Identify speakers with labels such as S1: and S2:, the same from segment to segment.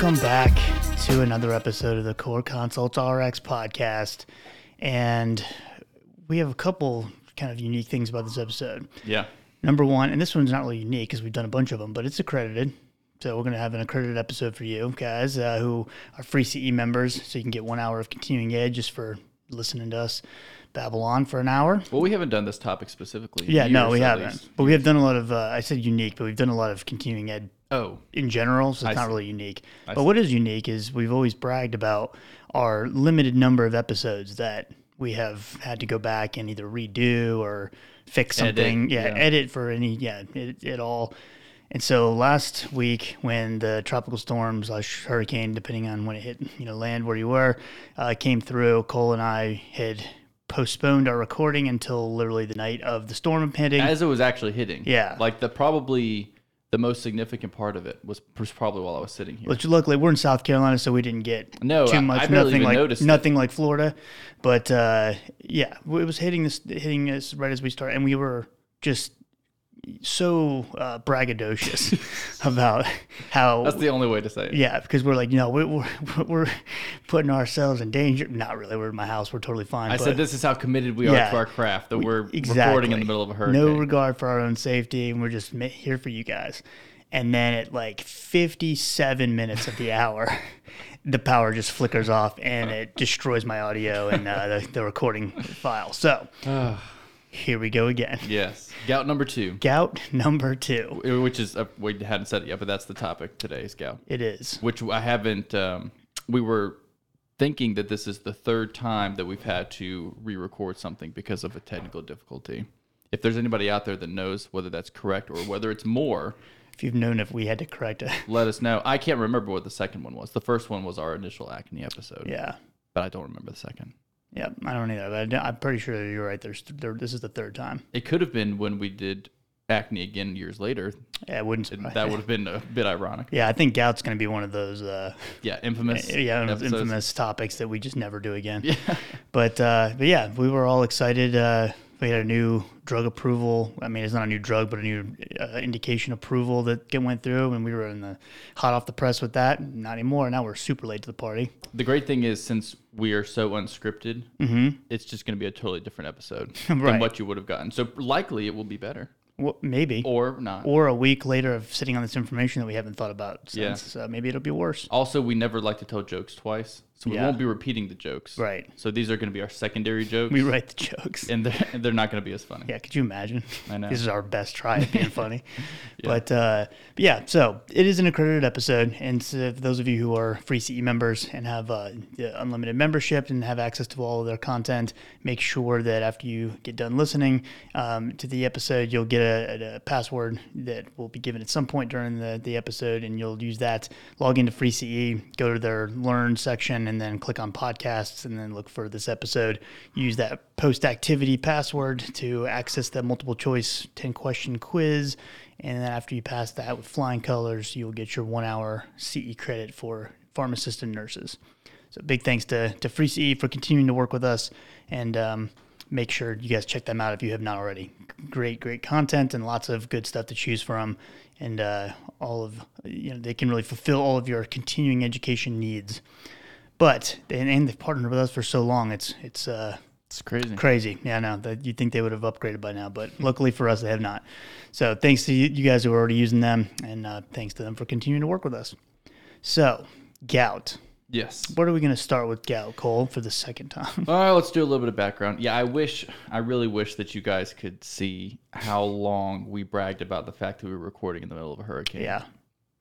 S1: Welcome back to another episode of the Core Consults RX podcast. And we have a couple kind of unique things about this episode.
S2: Yeah.
S1: Number one, and this one's not really unique because we've done a bunch of them, but it's accredited. So we're going to have an accredited episode for you guys uh, who are free CE members. So you can get one hour of continuing ed just for listening to us babble on for an hour.
S2: Well, we haven't done this topic specifically.
S1: Yeah, no, we haven't.
S2: least.
S1: But we have done a lot of, uh, I said unique, but we've done a lot of continuing ed
S2: Oh,
S1: in general, so it's
S2: I
S1: not
S2: see.
S1: really unique.
S2: I
S1: but what is unique is we've always bragged about our limited number of episodes that we have had to go back and either redo or fix
S2: Edit,
S1: something. yeah,
S2: yeah.
S1: edit for any, yeah, it, it all. And so last week, when the tropical storm slash hurricane, depending on when it hit, you know, land where you were, uh, came through, Cole and I had postponed our recording until literally the night of the storm impending.
S2: as it was actually hitting.
S1: Yeah.
S2: Like the probably the most significant part of it was, probably while I was sitting here.
S1: Which luckily we're in South Carolina, so we didn't get
S2: No,
S1: too much.
S2: I barely
S1: nothing
S2: even
S1: like
S2: noticed it.
S1: nothing like Florida, but uh, yeah, it was hitting this hitting us right as we started, and we were just so uh, braggadocious about how
S2: That's the only way to say it.
S1: yeah, because we're like, you know, we're, we're, we're putting ourselves in danger. Not really. We're in my house. We're totally fine.
S2: I said this is how committed we are to our craft that we're
S1: exactly.
S2: recording in the middle of a hurricane.
S1: No regard for our own safety, and we're just here for you guys. And then at like 57 minutes of the hour, the power just flickers off and it destroys my audio and uh, the, the recording file. So here we go again.
S2: yes. Gout number two,
S1: Gout number two.
S2: which is, uh, we hadn't said it yet, but that's the topic today is gout.
S1: It is.
S2: which I haven't. Um, we were thinking that this is the third time that we've had to re-record something because of a technical difficulty. If there's anybody out there that knows whether that's correct or whether it's more,
S1: If you've known if we had to correct it.
S2: let us know. I can't remember what the second one was. The first one was our initial acne episode,
S1: Yeah.
S2: but I don't remember the second.
S1: Yeah. I don't either. But I I'm pretty sure you're right. There's there, this is the third time.
S2: It could have been when we did acne again years later.
S1: Yeah, it wouldn't surprise
S2: That would have been a bit ironic.
S1: Yeah, I think gout's going to be one of those. Uh,
S2: Yeah, infamous.
S1: yeah,
S2: episodes.
S1: infamous topics that we just never do again.
S2: Yeah.
S1: But uh, but yeah, we were all excited. Uh, we had a new drug approval. I mean, it's not a new drug, but a new uh, indication approval that went through, and we were in the hot off the press with that. Not anymore. Now we're super late to the party.
S2: The great thing is, since we are so unscripted, it's just going to be a totally different episode
S1: Mm-hmm. Right.
S2: than what you would have gotten. So likely it will be better,
S1: Well, maybe. Or,
S2: not, or
S1: a week later of sitting on this information that we haven't thought about since.
S2: Yeah.
S1: So maybe it'll be worse.
S2: also, we never like to tell jokes twice, so we
S1: Yeah.
S2: won't be repeating the jokes.
S1: Right.
S2: So these are going to be our secondary jokes,
S1: We write the jokes.
S2: and they're, and they're not going to be as funny.
S1: Yeah, could you imagine?
S2: I know.
S1: This is our best try at being funny. But, uh, but yeah, so it is an accredited episode. And so for those of you who are free CE members and have uh, unlimited membership and have access to all of their content, make sure that after you get done listening um, to the episode, you'll get a, a password that will be given at some point during the, the episode. And you'll use that, log into free CE, go to their learn section, and then click on podcasts and then look for this episode. Use that post activity password to access the multiple choice 10 question quiz. And then after you pass that with flying colors, you'll get your one hour CE credit for pharmacists and nurses. So big thanks to, to Free CE for continuing to work with us and um, make sure you guys check them out if you have not already. Great, great content and lots of good stuff to choose from. And uh, all of, you know, they can really fulfill all of your continuing education needs. But, and, and they've partnered with us for so long, it's, it's, uh,
S2: It's crazy.
S1: Crazy. Yeah, I know. That you'd think they would have upgraded by now, but luckily for us, they have not. So thanks to you, you guys who are already using them, and uh, thanks to them for continuing to work with us. So, gout.
S2: Yes.
S1: What are we going to start with gout, Cole, for the second time?
S2: All right, let's do a little bit of background. Yeah, I wish, I really wish that you guys could see how long we bragged about the fact that we were recording in the middle of a hurricane.
S1: yeah.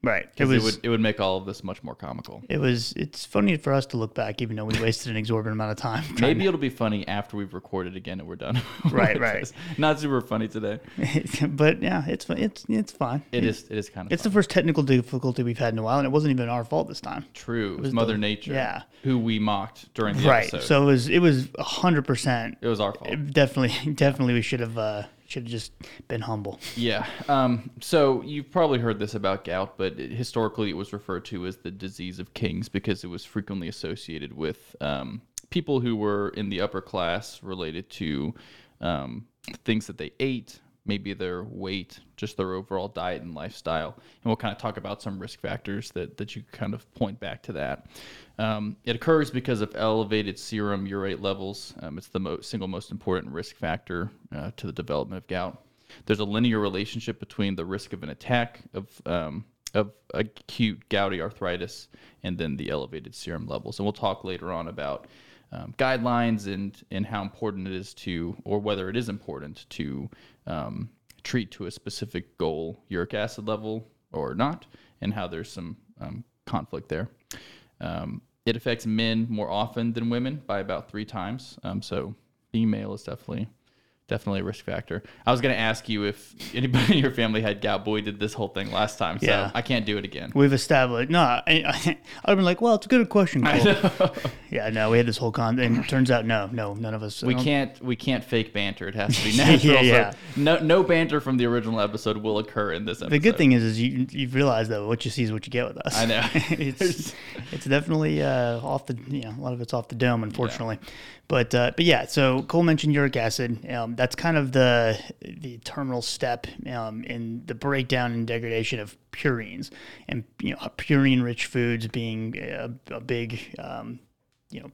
S1: Right. It
S2: Because it, would it would make all of this much more comical.
S1: It was. It's funny for us to look back, even though we wasted an exorbitant amount of time.
S2: Maybe it'll be funny after we've recorded again and we're done.
S1: Right, right.
S2: this. Not super funny today.
S1: but yeah, it's it's it's fine.
S2: It is. It is kind of.
S1: It's the first technical difficulty we've had in a while, and it wasn't even our fault this time.
S2: true. It was
S1: was
S2: Mother
S1: the-
S2: Nature.
S1: yeah.
S2: Who we mocked during the
S1: Right.
S2: episode.
S1: So it was it was hundred percent
S2: it was our fault.
S1: definitely definitely we should have uh should have just been humble
S2: Yeah. Um, so you've probably heard this about gout, but it- historically it was referred to as the disease of kings because it was frequently associated with um, people who were in the upper class related to um, things that they ate, maybe their weight, just their overall diet and lifestyle. And we'll kind of talk about some risk factors that, that you kind of point back to that. Um, it occurs because of elevated serum urate levels. Um, it's the mo- single most important risk factor uh, to the development of gout. There's a linear relationship between the risk of an attack of um, of acute gouty arthritis and then the elevated serum levels. And we'll talk later on about um, guidelines and and how important it is to, or whether it is important to um, treat to a specific goal uric acid level or not, and how there's some um, conflict there. Um, it affects men more often than women by about three times. Um, so female is definitely definitely a risk factor. I was going to ask you if anybody in your family had gout, but we did this whole thing last time, so
S1: Yeah.
S2: I can't do it again.
S1: We've established. No, I, I, I've been like, well, it's a good question. Cole. Yeah, no, we had this whole con, and it turns out, no, no, none of us.
S2: We can't we can't fake banter. It has to be natural.
S1: Yeah, yeah.
S2: So no no banter from the original episode will occur in this episode.
S1: The good thing is, is you you've realized though what you see is what you get with us.
S2: I know.
S1: it's it's definitely uh, off the you know a lot of it's off the dome, unfortunately. But uh, but yeah, so Cole mentioned uric acid. Um, that's kind of the the terminal step um, in the breakdown and degradation of purines, and you know purine rich foods being a, a big um, you know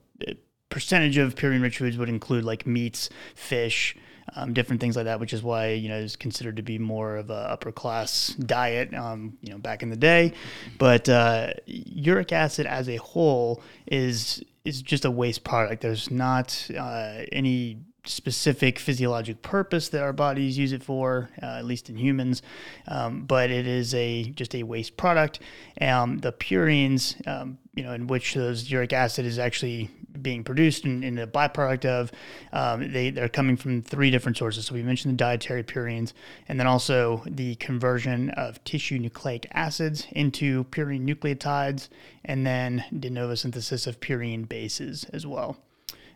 S1: percentage of purine rich foods would include like meats, fish, um, different things like that, which is why you know is considered to be more of a upper class diet, um, you know, back in the day. But uh, uric acid as a whole is is just a waste product. There's not uh, any specific physiologic purpose that our bodies use it for, uh, at least in humans. Um, but it is a just a waste product. Um, the purines, um, you know, in which those uric acid is actually being produced and, and a byproduct of, um, they they're coming from three different sources. So we mentioned the dietary purines, and then also the conversion of tissue nucleic acids into purine nucleotides, and then de novo synthesis of purine bases as well.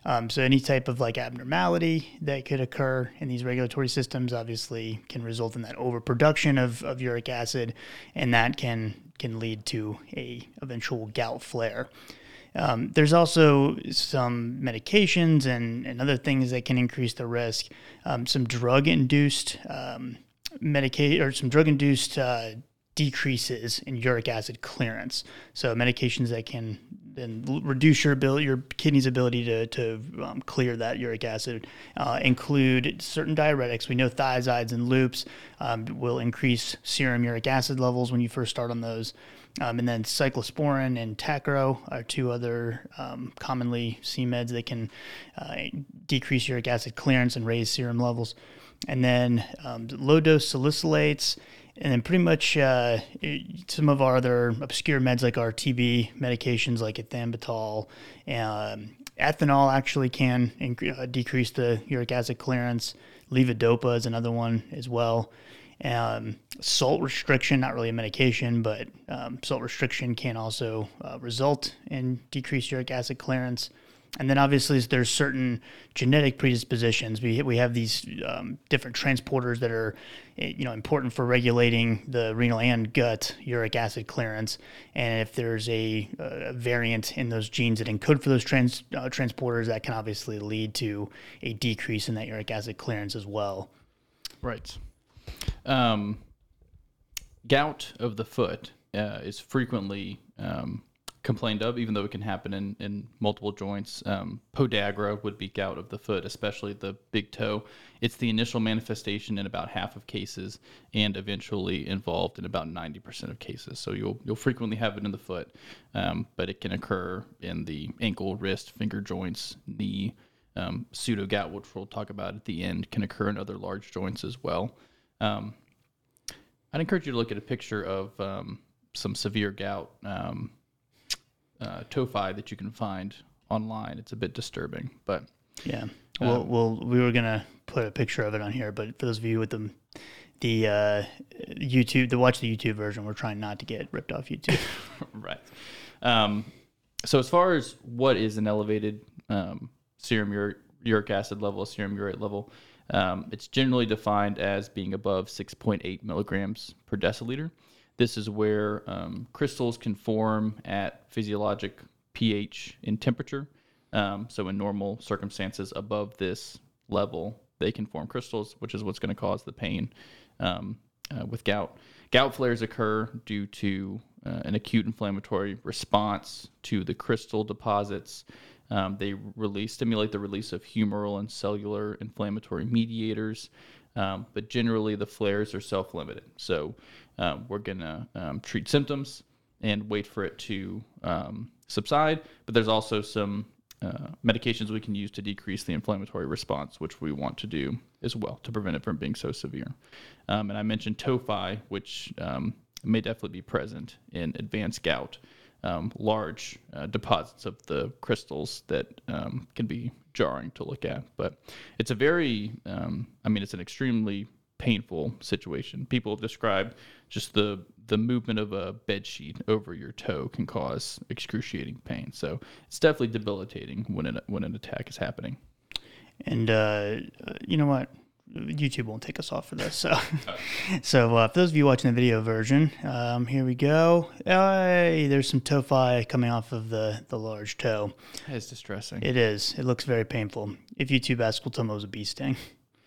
S1: Um, so any type of like abnormality that could occur in these regulatory systems obviously can result in that overproduction of, of uric acid, and that can can lead to a eventual gout flare. Um, there's also some medications and, and other things that can increase the risk. Um, some drug induced um, medication or some drug induced uh, decreases in uric acid clearance. So medications that can then reduce your ability, your kidney's ability to, to um, clear that uric acid uh, include certain diuretics. We know thiazides and loops um, will increase serum uric acid levels when you first start on those. Um, and then cyclosporin and Tacro are two other um, commonly seen meds that can uh, decrease uric acid clearance and raise serum levels. And then um, low dose salicylates, and then pretty much uh, some of our other obscure meds like our TB medications like ethambutol. Um, ethanol actually can incre- uh, decrease the uric acid clearance. Levodopa is another one as well. Um, salt restriction, not really a medication, but um, salt restriction can also uh, result in decreased uric acid clearance. And then obviously there's certain genetic predispositions. We, we have these um, different transporters that are eh, you know important for regulating the renal and gut uric acid clearance. And if there's a, a variant in those genes that encode for those trans, uh, transporters, that can obviously lead to a decrease in that uric acid clearance as well.
S2: Right. Um, gout of the foot uh, is frequently um, complained of, even though it can happen in, in multiple joints. Um, podagra would be gout of the foot, especially the big toe. It's the initial manifestation in about half of cases, and eventually involved in about ninety percent of cases. So you'll you'll frequently have it in the foot, um, but it can occur in the ankle, wrist, finger joints, knee. Um, pseudo gout, which we'll talk about at the end, can occur in other large joints as well. Um, I'd encourage you to look at a picture of um, some severe gout um, uh, tophi that you can find online. It's a bit disturbing, but
S1: Yeah. Well, well, we were gonna put a picture of it on here, but for those of you with the the uh, YouTube, to watch the YouTube version, we're trying not to get ripped off YouTube.
S2: right. Um, so as far as what is an elevated um, serum uric, uric acid level, serum urate level, um, it's generally defined as being above 6.8 milligrams per deciliter. This is where um, crystals can form at physiologic pH in temperature. Um, so in normal circumstances, above this level, they can form crystals, which is what's going to cause the pain um, uh, with gout. Gout flares occur due to uh, an acute inflammatory response to the crystal deposits. Um, they release stimulate the release of humoral and cellular inflammatory mediators, um, but generally the flares are self-limited. So um, we're gonna um, treat symptoms and wait for it to um, subside. But there's also some uh, medications we can use to decrease the inflammatory response, which we want to do as well to prevent it from being so severe. Um, and I mentioned tophi, which um, may definitely be present in advanced gout. Um, large uh, deposits of the crystals that can be jarring to look at. But it's a very, I mean, it's an extremely painful situation. People have described just the the movement of a bed sheet over your toe can cause excruciating pain. So it's definitely debilitating when an when an attack is happening.
S1: And uh, you know what? YouTube won't take us off for this. So, so uh, for those of you watching the video version, um, here we go. Hey, there's some tophi coming off of the, the large toe.
S2: It's distressing.
S1: It is. It looks very painful. If YouTube asks, we'll tell them it was a bee sting.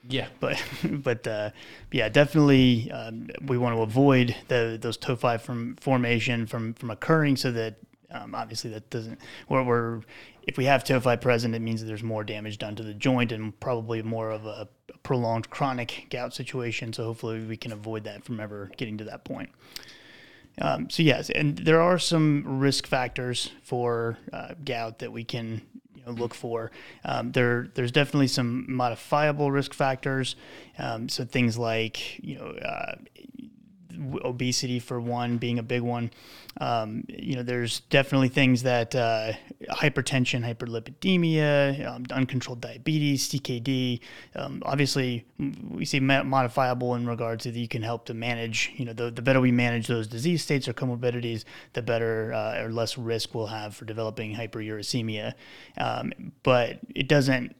S2: Yeah,
S1: but but uh, yeah, definitely um, we want to avoid the those tophi from formation from from occurring, so that um, obviously that doesn't. Where we're if we have tophi present, it means that there's more damage done to the joint and probably more of a prolonged chronic gout situation. So hopefully we can avoid that from ever getting to that point. Um, so yes, and there are some risk factors for uh, gout that we can you know, look for. Um, there, there's definitely some modifiable risk factors. Um, so things like you know uh, obesity for one being a big one. Um, you know, there's definitely things that uh, hypertension, hyperlipidemia, um, uncontrolled diabetes, CKD. Um, obviously, we see modifiable in regards to that you can help to manage. You know, the, the better we manage those disease states or comorbidities, the better uh, or less risk we'll have for developing hyperuricemia. Um, but it doesn't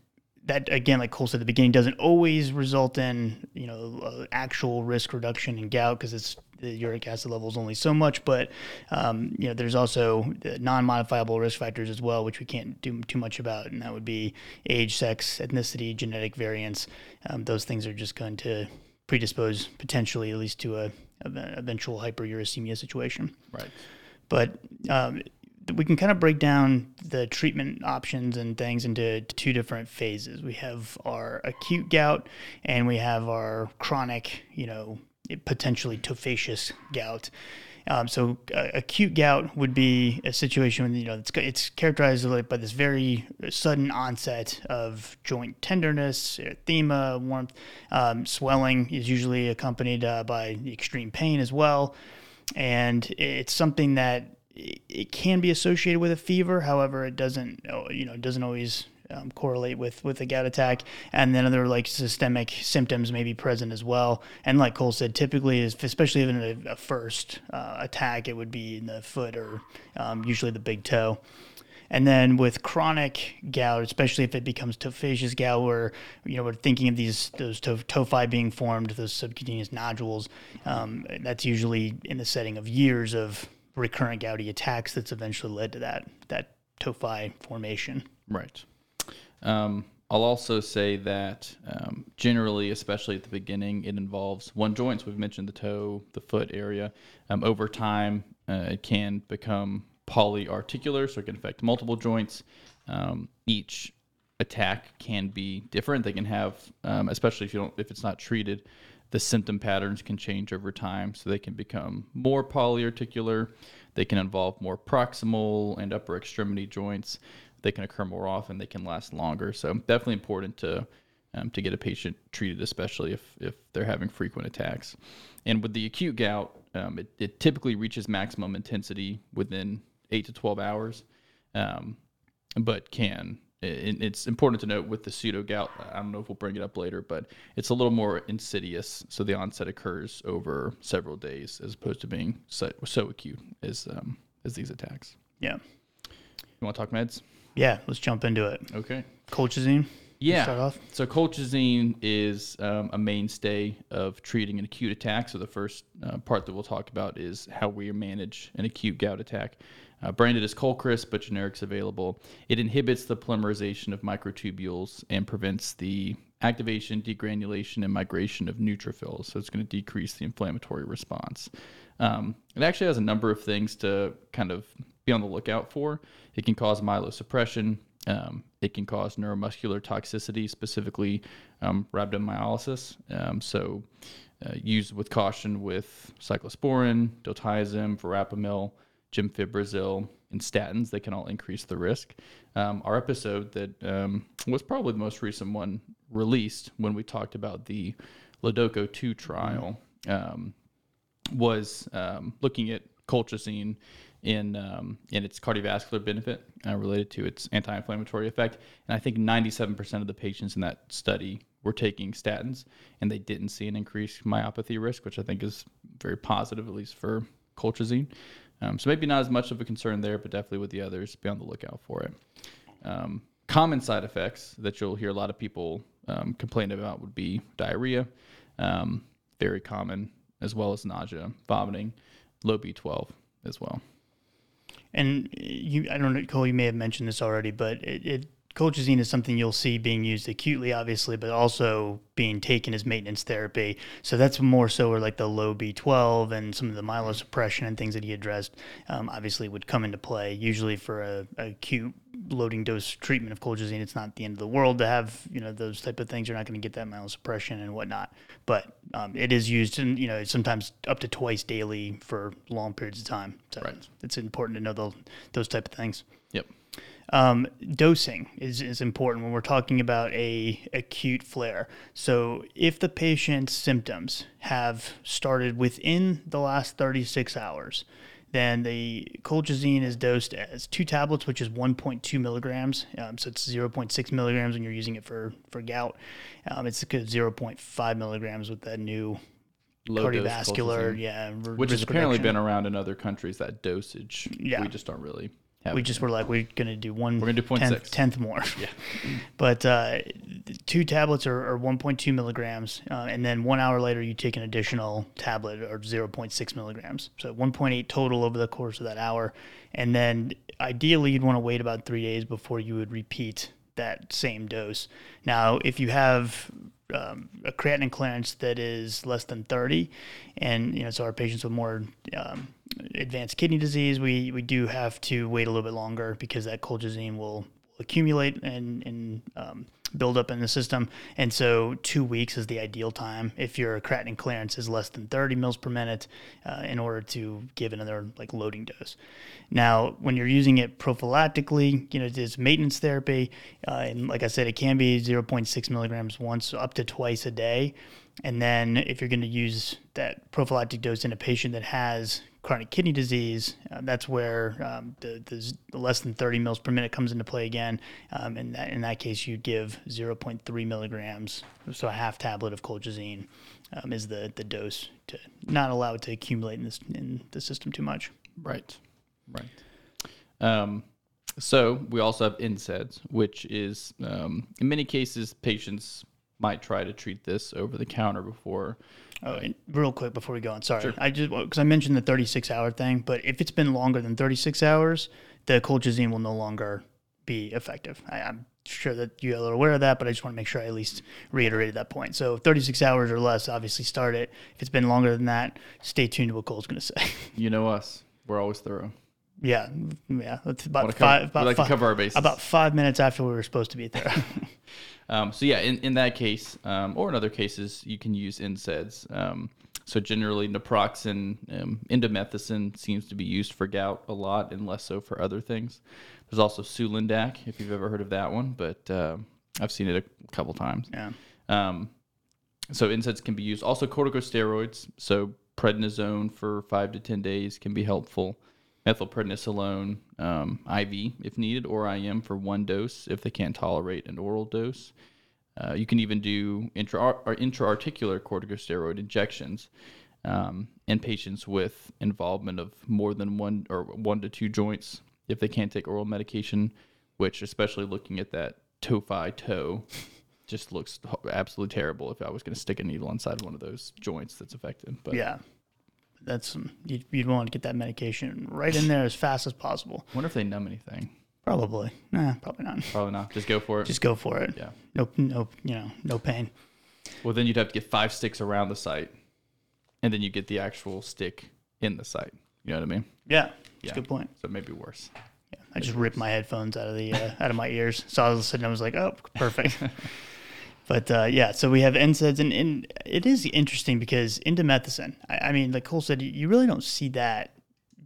S1: that again, like Cole said at the beginning, doesn't always result in you know uh, actual risk reduction in gout because it's the uric acid level is only so much. But um, you know, there's also non-modifiable risk factors as well, which we can't do too much about, and that would be age, sex, ethnicity, genetic variants. Um, those things are just going to predispose potentially, at least, to a, a eventual hyperuricemia situation.
S2: Right.
S1: But um, we can kind of break down the treatment options and things into two different phases. We have our acute gout and we have our chronic, you know, potentially tophaceous gout. Um, so uh, acute gout would be a situation when you know it's it's characterized by this very sudden onset of joint tenderness, erythema, warmth, um, swelling is usually accompanied uh, by extreme pain as well, and it's something that it can be associated with a fever. However, it doesn't, uh, you know, doesn't always um, correlate with with a gout attack. And then other like systemic symptoms may be present as well. And like Cole said, typically, is especially in a, a first uh, attack, it would be in the foot or um, usually the big toe. And then with chronic gout, especially if it becomes tophaceous gout, where you know we're thinking of these those tophi being formed, those subcutaneous nodules, um, that's usually in the setting of years of recurrent gouty attacks that's eventually led to that that tophi formation.
S2: Right. Um, I'll also say that um, generally, especially at the beginning, it involves one joint. So we've mentioned the toe, the foot area. Um, over time, uh, it can become polyarticular, so it can affect multiple joints. Um, each attack can be different. They can have, um, especially if you don't, if it's not treated, the symptom patterns can change over time. So they can become more polyarticular. They can involve more proximal and upper extremity joints. They can occur more often. They can last longer. So definitely important to um, to get a patient treated, especially if if they're having frequent attacks. And with the acute gout, um, it, it, typically reaches maximum intensity within eight to twelve hours, um, but can it's important to note with the pseudo gout. I don't know if we'll bring it up later, but it's a little more insidious. So the onset occurs over several days, as opposed to being so, so acute as um, as these attacks.
S1: Yeah.
S2: You want to talk meds?
S1: Yeah, let's jump into it.
S2: Okay.
S1: Colchicine.
S2: Yeah. Start off. So colchicine is um, a mainstay of treating an acute attack. So the first uh, part that we'll talk about is how we manage an acute gout attack. Uh, branded as Colcrys, but generics available. It inhibits the polymerization of microtubules and prevents the activation, degranulation, and migration of neutrophils. So it's going to decrease the inflammatory response. Um, it actually has a number of things to kind of be on the lookout for. It can cause myelosuppression. Um, it can cause neuromuscular toxicity, specifically um, rhabdomyolysis. Um, so, uh, with caution with cyclosporin, diltiazem, verapamil, gemfibrozil, and statins. They can all increase the risk. Um, our episode that um, was probably the most recent one released when we talked about the LoDOCO 2 trial um, was um, looking at colchicine in um, in its cardiovascular benefit uh, related to its anti-inflammatory effect. And I think 97% of the patients in that study were taking statins, and they didn't see an increased myopathy risk, which I think is very positive, at least for colchicine. Um, so maybe not as much of a concern there, but definitely with the others, be on the lookout for it. Um, common side effects that you'll hear a lot of people um, complain about would be diarrhea, um, very common, as well as nausea, vomiting, low B12 as well.
S1: And you, I don't know, Cole, you may have mentioned this already, but it, it colchicine is something you'll see being used acutely, obviously, but also being taken as maintenance therapy. So that's more so where like the low B12 and some of the myelosuppression and things that he addressed, um, obviously would come into play. Usually for a, a, acute loading dose treatment of colchicine, it's not the end of the world to have you know those type of things. You're not going to get that myelosuppression and whatnot, but um, it is used and you know sometimes up to twice daily for long periods of time. So right. it's important to know the, those type of things. Um, dosing is, is important when we're talking about a acute flare. So if the patient's symptoms have started within the last 36 hours, then the colchicine is dosed as two tablets, which is 1.2 milligrams. Um, so it's 0.6 milligrams when you're using it for, for gout. Um, it's 0.5 milligrams with that new Low cardiovascular, yeah,
S2: which has apparently been around in other countries. That dosage, yeah, we just don't really
S1: we just were like, we're going to do one.
S2: We're going to do
S1: tenth, tenth more. Yeah. but uh, two tablets are, are 1.2 milligrams, uh, and then one hour later you take an additional tablet or 0.6 milligrams. So 1.8 total over the course of that hour, and then ideally you'd want to wait about three days before you would repeat that same dose. Now, if you have um, a creatinine clearance that is less than 30, and you know, so our patients with more um, advanced kidney disease, we, we do have to wait a little bit longer because that colchicine will accumulate and, and um, build up in the system. And so two weeks is the ideal time if your creatinine clearance is less than 30 mils per minute uh, in order to give another like loading dose. Now, when you're using it prophylactically, you know, it's maintenance therapy. Uh, and like I said, it can be 0.6 milligrams once up to twice a day. And then if you're going to use that prophylactic dose in a patient that has chronic kidney disease, uh, that's where um, the, the, less than 30 mils per minute comes into play again. Um, and that, in that case, you give 0.3 milligrams, so a half tablet of colchicine um, is the, the dose to not allow it to accumulate in, this, in the system too much.
S2: Right, right. Um, so we also have NSAIDs, which is um, in many cases patients might try to treat this over the counter before.
S1: Oh, real quick before we go on, sorry, sure. I just because I mentioned the 36 hour thing, but if it's been longer than 36 hours, the colchicine will no longer be effective. I, am sure that you are aware of that, but I just want to make sure I at least reiterated that point. So 36 hours or less, obviously start it. If it's been longer than that, stay tuned to what Cole's going to say.
S2: You know us; we're always thorough.
S1: Yeah, yeah. It's about five. About,
S2: like
S1: five,
S2: cover our bases.
S1: About five minutes after we were supposed to be there.
S2: um, so yeah, in, in that case, um, or in other cases, you can use NSAIDs. Um, so generally, naproxen, um, indomethacin seems to be used for gout a lot, and less so for other things. There's also Sulindac, if you've ever heard of that one, but uh, I've seen it a couple times.
S1: Yeah.
S2: Um, so NSAIDs can be used. Also corticosteroids. So prednisone for five to ten days can be helpful methylprednisolone um, IV if needed, or IM for one dose if they can't tolerate an oral dose. Uh, you can even do intra or intra-articular corticosteroid injections um, in patients with involvement of more than one or one to two joints if they can't take oral medication, which, especially looking at that tophi toe, just looks absolutely terrible if I was going to stick a needle inside one of those joints that's affected.
S1: But yeah, that's you'd, you'd want to get that medication right in there as fast as possible.
S2: Wonder if they numb anything.
S1: Probably. Nah, probably not.
S2: Probably not. Just go for it.
S1: Just go for it.
S2: yeah.
S1: No, no, you know, no pain.
S2: Well, then you'd have to get five sticks around the site, and then you get the actual stick in the site. You know what I mean?
S1: Yeah, that's
S2: Yeah.
S1: a good point.
S2: So maybe worse.
S1: Yeah, I just ripped my headphones out of the uh, out of my ears. So all of a sudden I was like, oh, perfect. but uh, yeah, so we have NSAIDs, and, and it is interesting because indomethacin. I, I mean, like Cole said, you- really don't see that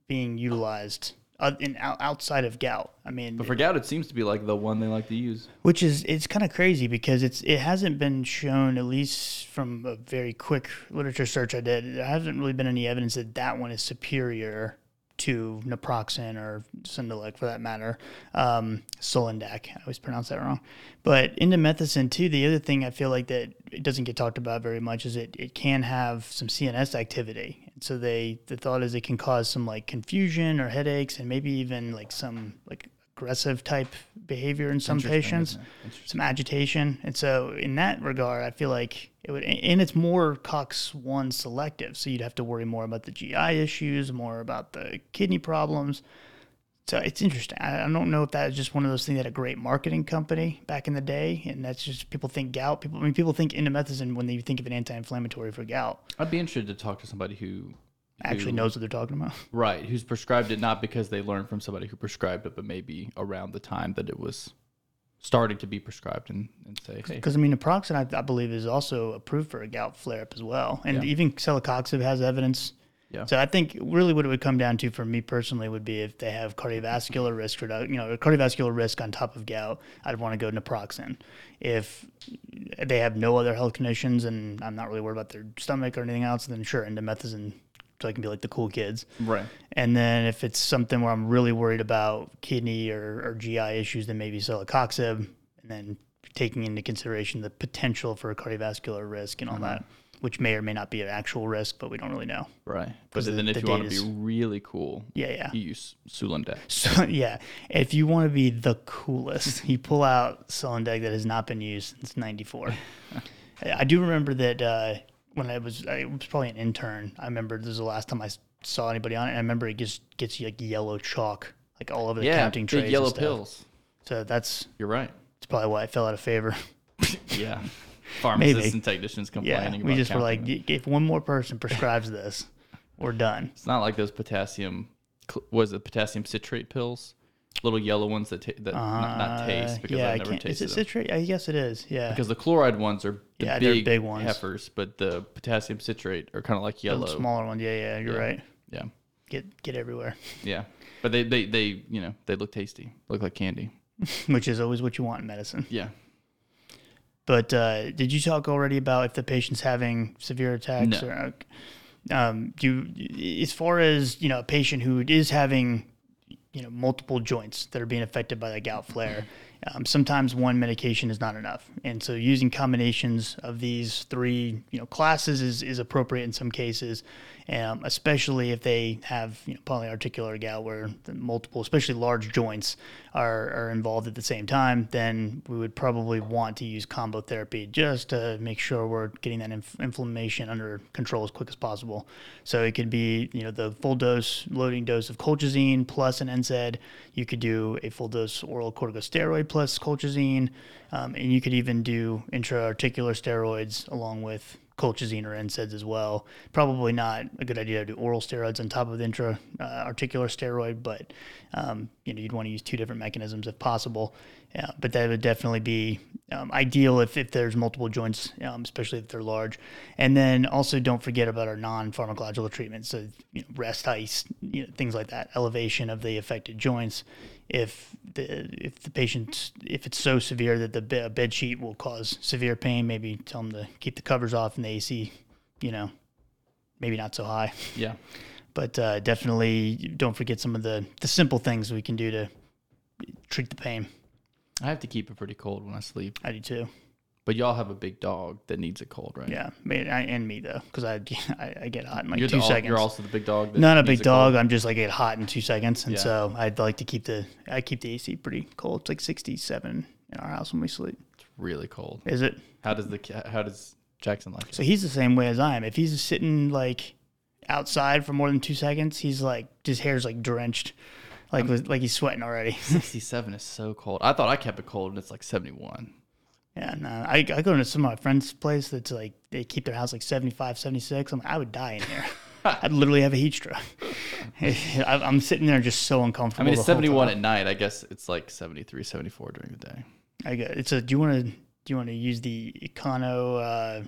S1: being utilized uh, in outside of gout. I mean,
S2: But for gout, it seems to be like the one they like to use.
S1: which is it's kind of crazy because it's it hasn't been shown at least from a very quick literature search I did. There hasn't really been any evidence that that one is superior to naproxen or Sindelic for that matter. Um, Solindac, I always pronounce that wrong. But indomethacin too. The other thing I feel like that it doesn't get talked about very much is it it can have some CNS activity. And so they the thought is it can cause some like confusion or headaches and maybe even like some like aggressive type behavior in some patients
S2: isn't it? Interesting.
S1: some agitation. And so in that regard, I feel like it would, and it's more COX1 selective. So you'd have to worry more about the GI issues, more about the kidney problems. So it's interesting. I I don't know if that is just one of those things that a great marketing company back in the day, and that's just people think gout. People, I mean, people think indomethacin when they think of an anti-inflammatory for gout.
S2: I'd be interested to talk to somebody who
S1: Actually
S2: who-
S1: knows what they're talking about.
S2: right who's prescribed it not because they learned from somebody who prescribed it, but maybe around the time that it was starting to be prescribed and, and say, hey,
S1: Because I mean, naproxen, I, I believe, is also approved for a gout flare-up as well, and
S2: Yeah.
S1: even celecoxib has evidence.
S2: Yeah.
S1: So I think really what it would come down to for me personally would be if they have cardiovascular risk reduction, you know, cardiovascular risk on top of gout, I'd want to go naproxen. If they have no other health conditions and I'm not really worried about their stomach or anything else, then sure, indomethacin, so I can be like the cool kids.
S2: right,
S1: And then if it's something where I'm really worried about kidney or, or GI issues, then maybe celecoxib, and then taking into consideration the potential for cardiovascular risk and all that, which may or may not be an actual risk, but we don't really know.
S2: right. But
S1: 'Cause the-
S2: then if
S1: the
S2: you want to be really cool,
S1: Yeah, yeah.
S2: you use Sulindac.
S1: So yeah, if you want to be the coolest, you pull out Solendeg that has not been used since '94. I do remember that uh, when I was I was probably an intern. I remember this was the last time I saw anybody on it. And I remember it just gets you like yellow chalk like all over the
S2: Yeah,
S1: counting trays.
S2: yellow
S1: stuff.
S2: pills.
S1: So that's
S2: You're right.
S1: that's probably why I fell out of favor.
S2: Yeah. Pharmacists
S1: Maybe.
S2: and technicians complaining.
S1: Yeah,
S2: we
S1: just were like,
S2: them.
S1: If one more person prescribes this, we're done.
S2: It's not like those potassium, was it potassium citrate pills? Little yellow ones that, ta- that not, not taste
S1: Uh,
S2: because
S1: yeah,
S2: I've never
S1: can't. Is it citrate? I guess it is. Yeah.
S2: Because the chloride ones are the
S1: Yeah,
S2: big,
S1: big ones.
S2: heifers, but the potassium citrate are kind of like
S1: The
S2: yellow.
S1: smaller ones. Yeah, yeah, you're
S2: Yeah.
S1: right.
S2: Yeah,
S1: Get get everywhere.
S2: yeah. But they, they, they, you know, they look tasty. Look like candy.
S1: which is always what you want in medicine.
S2: Yeah.
S1: But uh, did you talk already about if the patient's having severe attacks?
S2: No.
S1: Or, um, do you, as far as you know, a patient who is having you know multiple joints that are being affected by the gout flare. Um, sometimes one medication is not enough, and so using combinations of these three, you know, classes is, is appropriate in some cases, um, especially if they have you know polyarticular gout where multiple, especially large joints, are, are involved at the same time. Then we would probably want to use combo therapy just to make sure we're getting that inf- inflammation under control as quick as possible. So it could be you know the full dose loading dose of colchicine plus an NSAID. You could do a full dose oral corticosteroid plus colchicine, um, and you could even do intra-articular steroids along with colchicine or NSAIDs as well. Probably not a good idea to do oral steroids on top of the intra-articular steroid, but um, you know you'd want to use two different mechanisms if possible. Yeah, but that would definitely be um, ideal if, if there's multiple joints, um, especially if they're large. And then also don't forget about our non-pharmacological treatments, so you know, rest ice, you know, things like that, elevation of the affected joints. If the if the patient if it's so severe that the bed sheet will cause severe pain, maybe tell them to keep the covers off and the AC, you know, maybe not so high.
S2: Yeah.
S1: But uh, definitely don't forget some of the the simple things we can do to treat the pain.
S2: I have to keep it pretty cold when I sleep.
S1: I do too.
S2: But y'all have a big dog that needs a cold, right?
S1: Yeah, me- I, and me though, because I, I I get hot in like
S2: You're,
S1: two
S2: the,
S1: seconds.
S2: you're also the big dog. That
S1: Not a big dog. I'm just like get hot in two seconds, and
S2: Yeah.
S1: so I'd like to keep the I keep the AC pretty cold. It's like 67 in our house when we sleep.
S2: It's really cold.
S1: Is it?
S2: How does the ca- how does Jackson like it?
S1: So he's the same way as I am. If he's sitting like outside for more than two seconds, he's like his hair's like drenched. like like he's sweating already.
S2: 67 is so cold. I thought I kept it cold, and it's like 71.
S1: Yeah, no, I, I go to some of my friends' place that's like they keep their house like 75, 76. I'm like, I would die in here. I'd literally have a heat stroke. I- I'm sitting there just so uncomfortable.
S2: I
S1: mean,
S2: it's 71 at night. I guess it's like 73, 74 during the day.
S1: I go, it's a. Do you want to? Do you want to use the econo uh,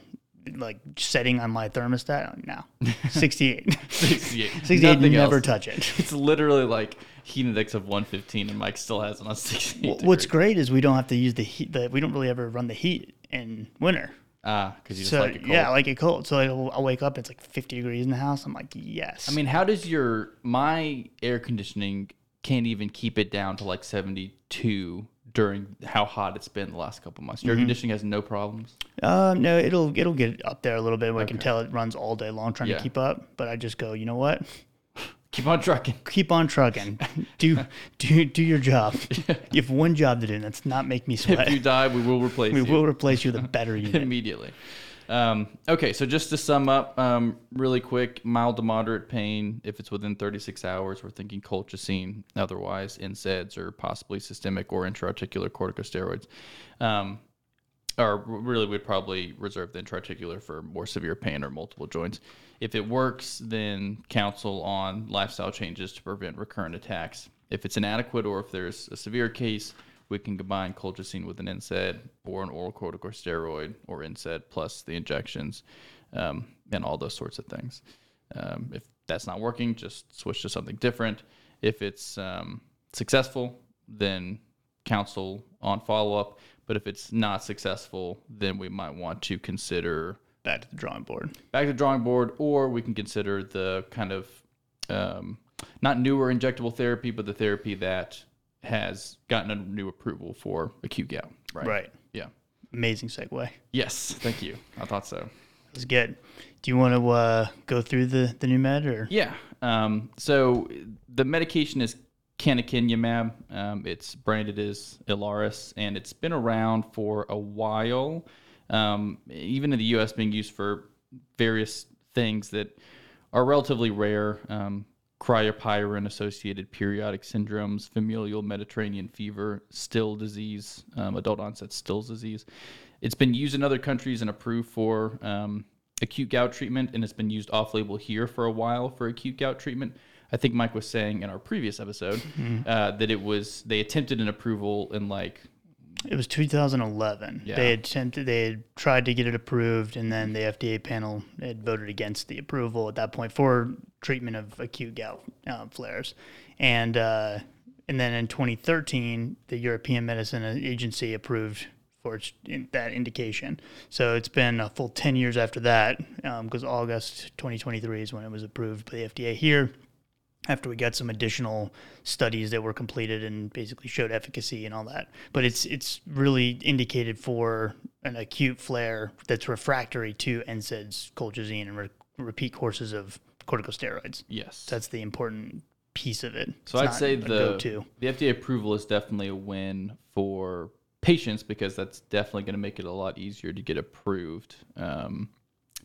S1: like setting on my thermostat? No, 68.
S2: 68.
S1: 68.
S2: Nothing
S1: never
S2: else.
S1: touch it.
S2: It's literally like heat index of 115, and Mike still has it on 68.
S1: Wh- What's great is we don't have to use the heat. The, we don't really ever run the heat in winter.
S2: Ah, because you just
S1: So
S2: like it cold.
S1: yeah, I like it cold. So like, I'll, I'll wake up. It's like 50 degrees in the house. I'm like, yes.
S2: I mean, how does your my air conditioning can't even keep it down to like 72 during how hot it's been the last couple months?
S1: Mm-hmm.
S2: Conditioning has no problems.
S1: Uh, no, it'll it'll get up there a little bit. Where I can tell it runs all day long trying
S2: Yeah.
S1: to keep up. But I just go, you know what?
S2: Keep on trucking.
S1: Keep on trucking. do do do your job. You have one job to do, and that's not make me sweat.
S2: If you die, we will replace
S1: we
S2: you
S1: will replace you with a better unit.
S2: immediately. Um, okay, so just to sum up, um, really quick, mild to moderate pain. If it's within 36 hours, we're thinking colchicine. Otherwise, NSAIDs or possibly systemic or intraarticular corticosteroids. Um, or really, we'd probably reserve the intraarticular for more severe pain or multiple joints. If it works, then counsel on lifestyle changes to prevent recurrent attacks. If it's inadequate or if there's a severe case, we can combine colchicine with an NSAID or an oral corticosteroid or NSAID plus the injections um, and all those sorts of things. Um, if that's not working, just switch to something different. If it's um, successful, then counsel on follow up. But if it's not successful, then we might want to consider
S1: Back to the drawing board.
S2: back to the drawing board, or we can consider the kind of um, not newer injectable therapy, but the therapy that has gotten a new approval for acute gout. Right.
S1: Right.
S2: Yeah.
S1: Amazing segue.
S2: Yes. Thank you. I thought so.
S1: That's good. Do you want to uh, go through the the new med or?
S2: Yeah. Um, so the medication is canakinumab. Um, it's branded as Ilaris, and it's been around for a while. Um, even in the U.S., being used for various things that are relatively rare. Um, Cryopyrin-associated periodic syndromes, familial Mediterranean fever, Still disease, um, adult onset Still's disease. It's been used in other countries and approved for um, acute gout treatment, and it's been used off-label here for a while for acute gout treatment. I think Mike was saying in our previous episode uh, that it was they attempted an approval in like
S1: It was 2011.
S2: Yeah.
S1: They had attempted, they had tried to get it approved, and then the FDA panel had voted against the approval at that point for treatment of acute gout uh, flares, and uh, and then in 2013, the European Medicine Agency approved for its, in, that indication. So it's been a full 10 years after that, because August 2023 is when it was approved by the FDA here after we got some additional studies that were completed and basically showed efficacy and all that. But it's it's really indicated for an acute flare that's refractory to NSAIDs, colchicine, and re- repeat courses of corticosteroids.
S2: yes.
S1: That's the important piece of it.
S2: So
S1: It's
S2: I'd say the
S1: go-to.
S2: the FDA approval is definitely a win for patients because that's definitely going to make it a lot easier to get approved um,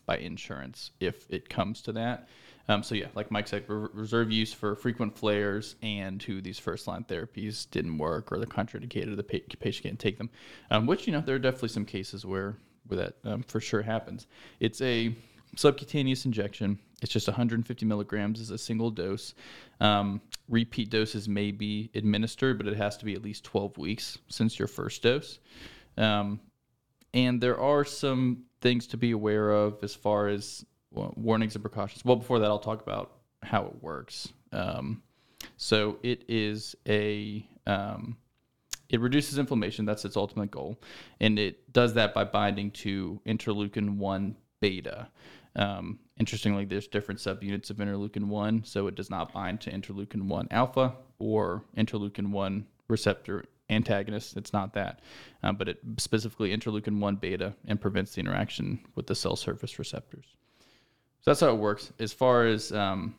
S2: by insurance if it comes to that. Um, so yeah, like Mike said, re- reserve use for frequent flares and who these first line therapies didn't work or they're contraindicated the pa- patient can't take them. Um, which you know there are definitely some cases where where that um, for sure happens. It's a subcutaneous injection. It's just 150 milligrams as a single dose. Um, repeat doses may be administered, but it has to be at least 12 weeks since your first dose. Um, and there are some things to be aware of as far as warnings and precautions. Well, before that, I'll talk about how it works. Um, so it is a um, it reduces inflammation. That's its ultimate goal, and it does that by binding to interleukin one beta. Um, interestingly, there's different subunits of interleukin one, so it does not bind to interleukin one alpha or interleukin one receptor antagonist. It's not that, uh, but it specifically interleukin one beta and prevents the interaction with the cell surface receptors. So that's how it works. As far as um,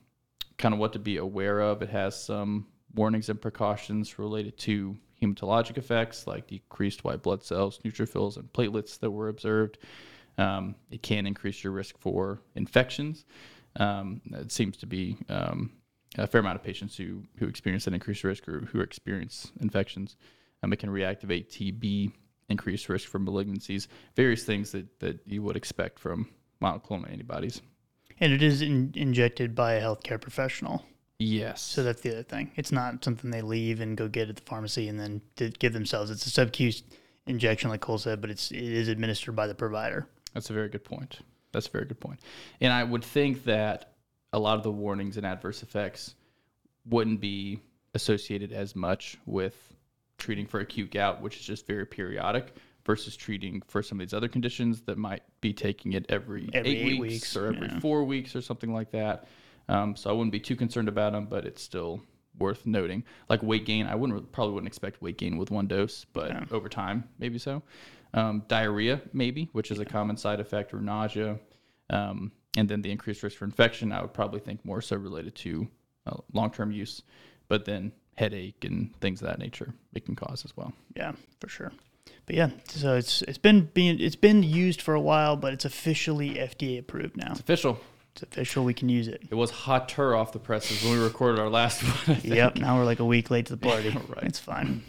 S2: kind of what to be aware of, it has some warnings and precautions related to hematologic effects like decreased white blood cells, neutrophils, and platelets that were observed. Um, it can increase your risk for infections. Um, it seems to be um, a fair amount of patients who who experience an increased risk or who experience infections. Um, it can reactivate TB, increased risk for malignancies, various things that, that you would expect from monoclonal antibodies.
S1: And it is in, injected by a healthcare professional.
S2: Yes.
S1: So that's the other thing. It's not something they leave and go get at the pharmacy and then give themselves. It's a sub-Q injection, like Cole said, but it's it is administered by the provider.
S2: That's a very good point. That's a very good point. And I would think that a lot of the warnings and adverse effects wouldn't be associated as much with treating for acute gout, which is just very periodic, versus treating for some of these other conditions that might be taking it every,
S1: Every
S2: eight,
S1: eight
S2: weeks,
S1: weeks,
S2: or every
S1: yeah.
S2: four weeks or something like that. Um, so I wouldn't be too concerned about them, but it's still worth noting. Like weight gain, I wouldn't probably wouldn't expect weight gain with one dose, but
S1: Yeah.
S2: over time, maybe so. Um, diarrhea, maybe, which is a common side effect, or nausea. Um, and then the increased risk for infection, I would probably think more so related to uh, long term use, but then headache and things of that nature it can cause as well.
S1: Yeah, for sure. But yeah, so it's it's been being it's been used for a while, but it's officially FDA approved now.
S2: It's official.
S1: It's official. We can use it.
S2: It was hotter off the presses when we recorded our last one.
S1: Yep. Now we're like a week late to the party.
S2: Right.
S1: It's fine.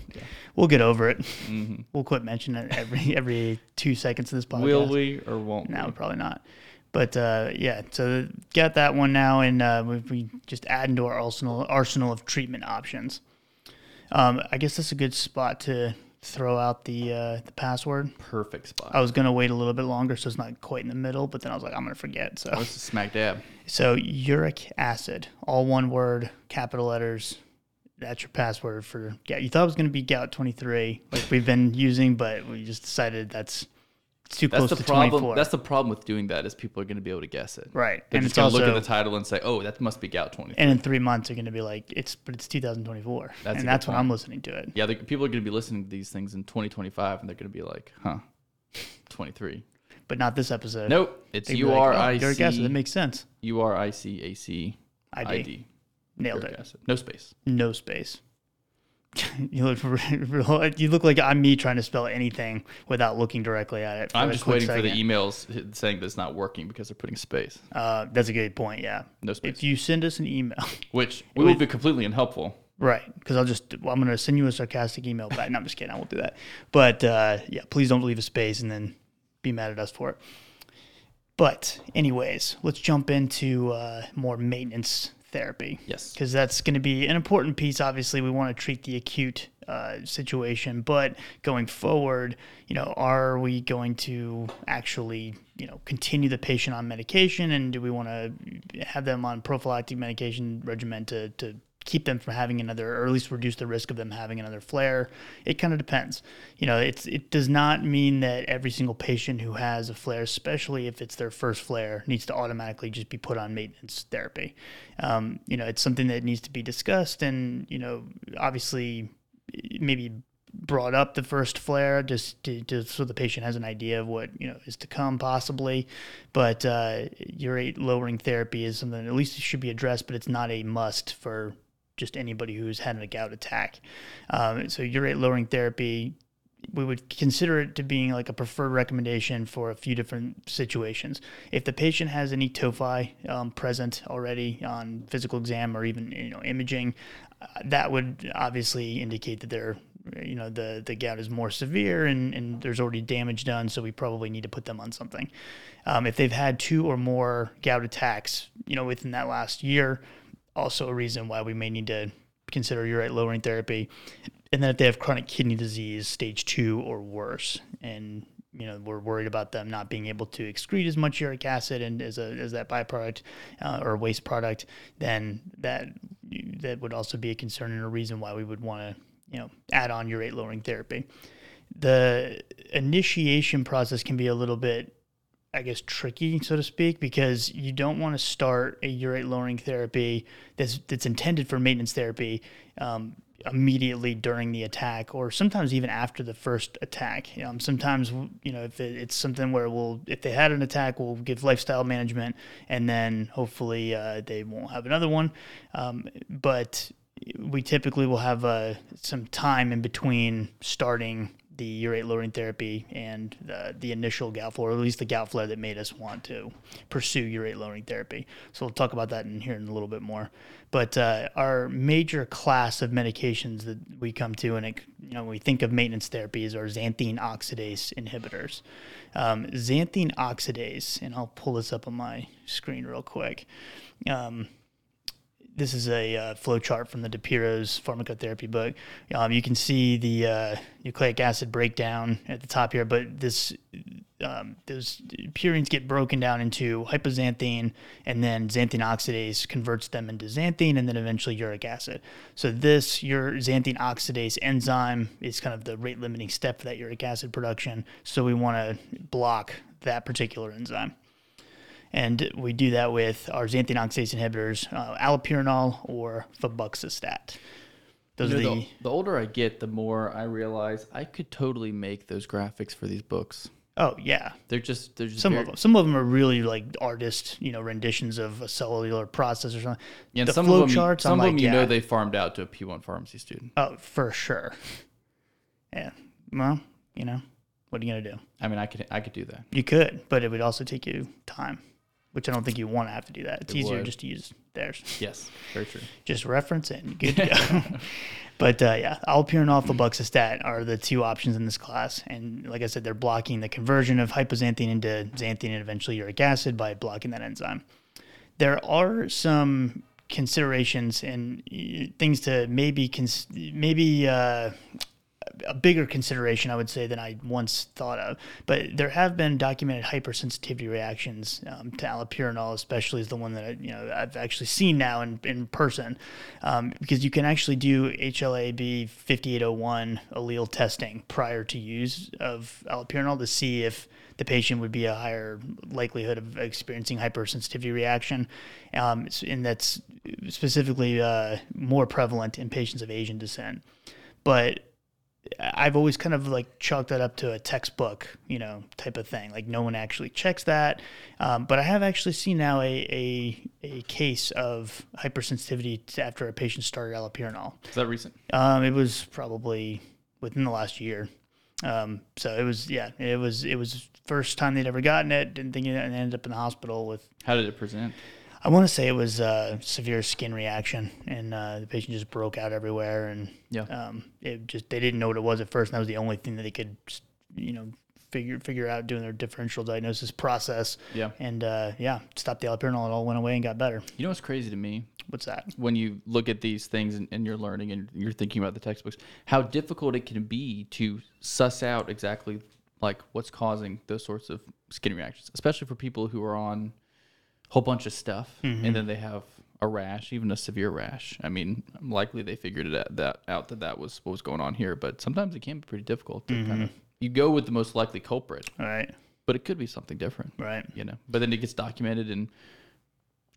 S1: We'll get over it.
S2: Mhm.
S1: We'll quit mentioning it every every two seconds of this podcast.
S2: Will we or won't
S1: No,
S2: we?
S1: probably not. But uh, yeah, so got that one now, and uh, we, we just add into our arsenal arsenal of treatment options. Um, I guess that's a good spot to throw out the uh, the password.
S2: Perfect spot.
S1: I was gonna wait a little bit longer, so it's not quite in the middle. But then I was like, I'm gonna forget. So
S2: This is smack dab.
S1: so uric acid, all one word, capital letters. That's your password for gout. You thought it was gonna be gout 23, like we've been using, but we just decided that's it's too
S2: That's
S1: close
S2: the
S1: to
S2: problem.
S1: 24.
S2: That's the problem with doing that is people are going to be able to guess it.
S1: right,
S2: They're
S1: and
S2: just
S1: it's
S2: going to look at the title and say, "Oh, that must be Gout 20."
S1: and in three months you're gonna be like, it's but it's 2024,
S2: That's
S1: and that's when. I'm listening to it.
S2: yeah, the, people are going to be listening to these things in 2025, and they're going to be like, "Huh, 23."
S1: But not this episode.
S2: Nope, it's
S1: They'd be like, oh,
S2: I
S1: uric acid. That
S2: C
S1: makes sense.
S2: U R I C A C
S1: ID. Nailed it.
S2: acid. No space.
S1: No space. you look real, you look like I'm me trying to spell anything without looking directly at it.
S2: I'm just waiting for the emails saying that it's not working because they're putting space.
S1: Uh, that's a good point. Yeah.
S2: No space.
S1: If you send us an email,
S2: Which we will be completely unhelpful.
S1: right? Because I'll just well, I'm going to send you a sarcastic email back. No, I'm just kidding. I won't do that. But uh, yeah, please don't leave a space and then be mad at us for it. But anyways, let's jump into uh, more maintenance therapy.
S2: Yes.
S1: because that's going to be an important piece. Obviously, we want to treat the acute uh, situation, but going forward, you know, are we going to actually, you know, continue the patient on medication, and do we want to have them on prophylactic medication regimen to to keep them from having another, or at least reduce the risk of them having another flare? It kind of depends. You know, it's it does not mean that every single patient who has a flare, especially if it's their first flare, needs to automatically just be put on maintenance therapy. Um, you know, it's something that needs to be discussed, and you know, obviously, maybe brought up the first flare just to, to, so the patient has an idea of what you know is to come possibly but uh, urate lowering therapy is something at least should be addressed but it's not a must for just anybody who's had a gout attack um, so urate lowering therapy we would consider it to being like a preferred recommendation for a few different situations. If the patient has any tophi um, present already on physical exam or even you know imaging, uh, that would obviously indicate that they're you know the the gout is more severe and, and there's already damage done so we probably need to put them on something um, if they've had two or more gout attacks you know within that last year also a reason why we may need to consider urate lowering therapy and then if they have chronic kidney disease stage two or worse and you know we're worried about them not being able to excrete as much uric acid and as a as that byproduct uh, or waste product then that that would also be a concern and a reason why we would want to you know add on urate lowering therapy. The initiation process can be a little bit I guess tricky, so to speak, because you don't want to start a urate lowering therapy that's that's intended for maintenance therapy um, immediately during the attack, or sometimes even after the first attack. Um, sometimes you know if it, it's something where we'll if they had an attack, we'll give lifestyle management, and then hopefully uh, they won't have another one. Um, but we typically will have uh, some time in between starting the urate lowering therapy and the, the initial gout flare, or at least the gout flare that made us want to pursue urate lowering therapy. So we'll talk about that in here in a little bit more. But uh, our major class of medications that we come to, and it, you know, we think of maintenance therapies, are xanthine oxidase inhibitors. Um, xanthine oxidase, and I'll pull this up on my screen real quick. Um, this is a uh, flow chart from the DiPiro's pharmacotherapy book. Um, you can see the uh, nucleic acid breakdown at the top here, but this um, those purines get broken down into hypoxanthine, and then xanthine oxidase converts them into xanthine, and then eventually uric acid. So this your xanthine oxidase enzyme is kind of the rate limiting step for that uric acid production. So we want to block that particular enzyme and we do that with our xanthine oxidase inhibitors, uh, allopurinol or febuxostat. Those
S2: You
S1: are
S2: know,
S1: the,
S2: the, the older I get, the more I realize I could totally make those graphics for these books.
S1: oh yeah,
S2: They're just they're just
S1: some
S2: very,
S1: of them. Some of them are really like artist, you know, renditions of a cellular process or something.
S2: Yeah,
S1: the
S2: some
S1: flow
S2: of them,
S1: charts,
S2: some
S1: I'm
S2: of
S1: like,
S2: them you
S1: yeah,
S2: know they farmed out to a P1 pharmacy student.
S1: oh for sure. Yeah, well, you know, what are you gonna do?
S2: I mean, I could I could do that.
S1: You could, but it would also take you time, which I don't think you want to have to do that. It's
S2: It
S1: easier
S2: would.
S1: just to use theirs.
S2: Yes, very true.
S1: just reference it and good to go. but uh, yeah, allopurinol, febuxostat are the two options in this class, and like I said, they're blocking the conversion of hypoxanthine into xanthine and eventually uric acid by blocking that enzyme. There are some considerations and uh, things to maybe cons- maybe uh, a bigger consideration, I would say, than I once thought of. But there have been documented hypersensitivity reactions um, to allopurinol, especially is the one that I, you know I've actually seen now in, in person, um, because you can actually do HLA-B 5801 allele testing prior to use of allopurinol to see if the patient would be a higher likelihood of experiencing hypersensitivity reaction, um, and that's specifically uh, more prevalent in patients of Asian descent. But I've always kind of like chalked that up to a textbook, you know, type of thing. Like no one actually checks that. Um, but I have actually seen now a, a, a case of hypersensitivity after a patient started allopurinol.
S2: Is that recent?
S1: Um, it was probably within the last year. Um, so it was, yeah, it was, it was first time they'd ever gotten it. Didn't think it, and ended up in the hospital with
S2: How did it present?
S1: I want to say it was a severe skin reaction, and uh, the patient just broke out everywhere, and
S2: Yeah.
S1: um, it just they didn't know what it was at first, and that was the only thing that they could, you know, figure figure out doing their differential diagnosis process,
S2: Yeah.
S1: and uh, yeah, stopped the allopurinol, it all went away and got better.
S2: You know what's crazy to me?
S1: What's that?
S2: when you look at these things and, and you're learning and you're thinking about the textbooks, how difficult it can be to suss out exactly like what's causing those sorts of skin reactions, especially for people who are on whole bunch of stuff and mm-hmm. then they have a rash, even a severe rash. I mean, likely they figured it out that out that that was what was going on here, but sometimes it can be pretty difficult to kind of mm-hmm. you go with the most likely culprit,
S1: right,
S2: but it could be something different
S1: right,
S2: you know. But then it gets documented and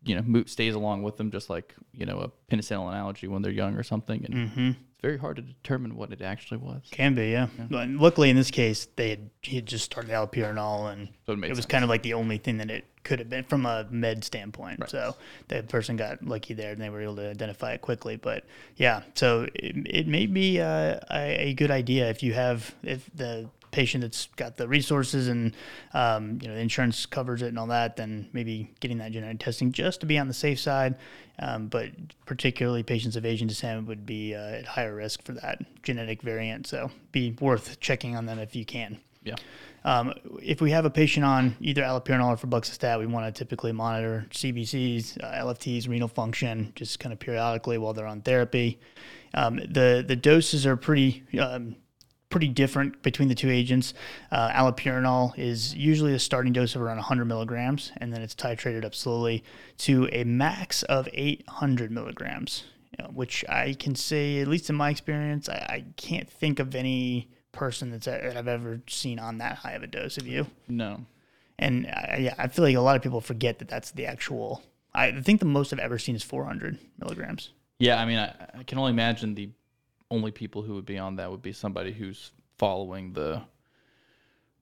S2: you know stays along with them, just like you know a penicillin analogy when they're young or something. And
S1: mm-hmm.
S2: it's very hard to determine what it actually was.
S1: can be, yeah. But luckily in this case, they had he had just started allopurinol, and
S2: So it
S1: it was
S2: sense.
S1: kind of like the only thing that it could have been from a med standpoint.
S2: Right.
S1: So the person got lucky there, and they were able to identify it quickly. But yeah, so it, it may be uh, a, a good idea if you have if the patient that's got the resources and um, you know the insurance covers it and all that, then maybe getting that genetic testing just to be on the safe side. Um, but particularly patients of Asian descent would be uh, at higher risk for that genetic variant. So be worth checking on them if you can.
S2: Yeah.
S1: Um, if we have a patient on either allopurinol or febuxostat, we want to typically monitor CBCs, uh, LFTs, renal function, just kind of periodically while they're on therapy. Um, the the doses are pretty um, pretty different between the two agents. Uh, allopurinol is usually a starting dose of around 100 milligrams, and then it's titrated up slowly to a max of 800 milligrams. you know, which I can say, at least in my experience, I, I can't think of any person that's that I've ever seen on that high of a dose of you.
S2: No.
S1: And uh, yeah, I feel like a lot of people forget that that's the actual. I think the most I've ever seen is 400 milligrams.
S2: Yeah, I mean, I, I can only imagine the only people who would be on that would be somebody who's following the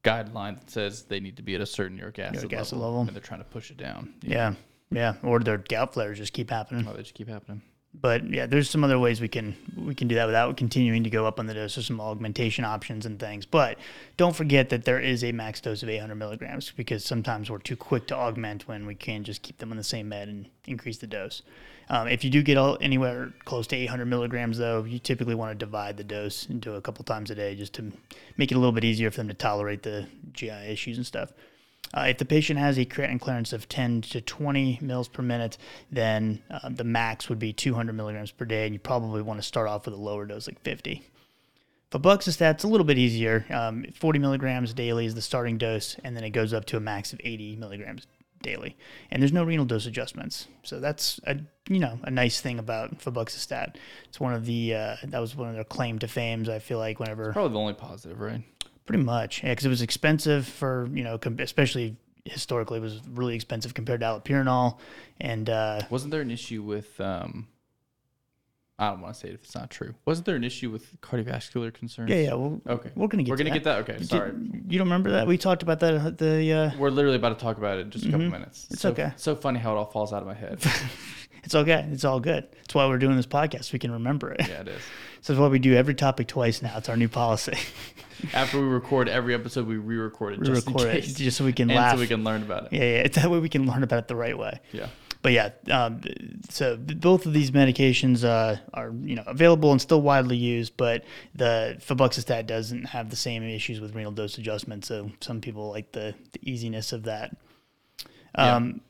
S2: guideline that says they need to be at a certain uric acid,
S1: Uric acid
S2: level,
S1: level.
S2: and they're trying to push it down.
S1: Yeah, yeah. Or their gout flares just keep happening.
S2: Oh, they just keep happening.
S1: But yeah, there's some other ways we can we can do that without continuing to go up on the dose. There's some augmentation options and things. But don't forget that there is a max dose of 800 milligrams because sometimes we're too quick to augment when we can just keep them on the same med and increase the dose. Um, if you do get all, anywhere close to 800 milligrams, though, you typically want to divide the dose into a couple times a day just to make it a little bit easier for them to tolerate the GI issues and stuff. Uh, if the patient has a creatinine clearance of 10 to 20 mils per minute, then uh, the max would be 200 milligrams per day, and you probably want to start off with a lower dose, like 50. For Febuxostat, it's a little bit easier. Um, 40 milligrams daily is the starting dose, and then it goes up to a max of 80 milligrams daily. And there's no renal dose adjustments, so that's a you know a nice thing about febuxostat. It's one of the uh, that was one of their claim to fames. I feel like whenever
S2: Probably the only positive, right?
S1: Pretty much, yeah, because it was expensive for you know, com- especially historically, it was really expensive compared to allopurinol, and uh,
S2: Wasn't there an issue with? Um, I don't want to say it if it's not true. Wasn't there an issue with cardiovascular concerns?
S1: yeah, yeah, well,
S2: Okay.
S1: we're gonna get
S2: We're gonna get that. Okay,
S1: Did-
S2: sorry.
S1: you don't remember that we talked about that at the uh,
S2: We're literally about to talk about it in just a couple minutes.
S1: Mm-hmm. It's
S2: so,
S1: okay.
S2: So funny how it all falls out of my head.
S1: it's okay, it's all good. That's why we're doing this podcast. We can remember it.
S2: yeah, it is.
S1: So it's why we do every topic twice now. It's our new policy.
S2: After we record every episode, we re-record it
S1: We
S2: just
S1: record
S2: in
S1: it just so we can
S2: and
S1: laugh.
S2: so we can learn about it.
S1: yeah, yeah. It's that way we can learn about it the right way.
S2: Yeah.
S1: But yeah, um, so both of these medications uh, are you know available and still widely used, but the febuxostat doesn't have the same issues with renal dose adjustment. So some people like the, the easiness of that.
S2: Yeah.
S1: Um,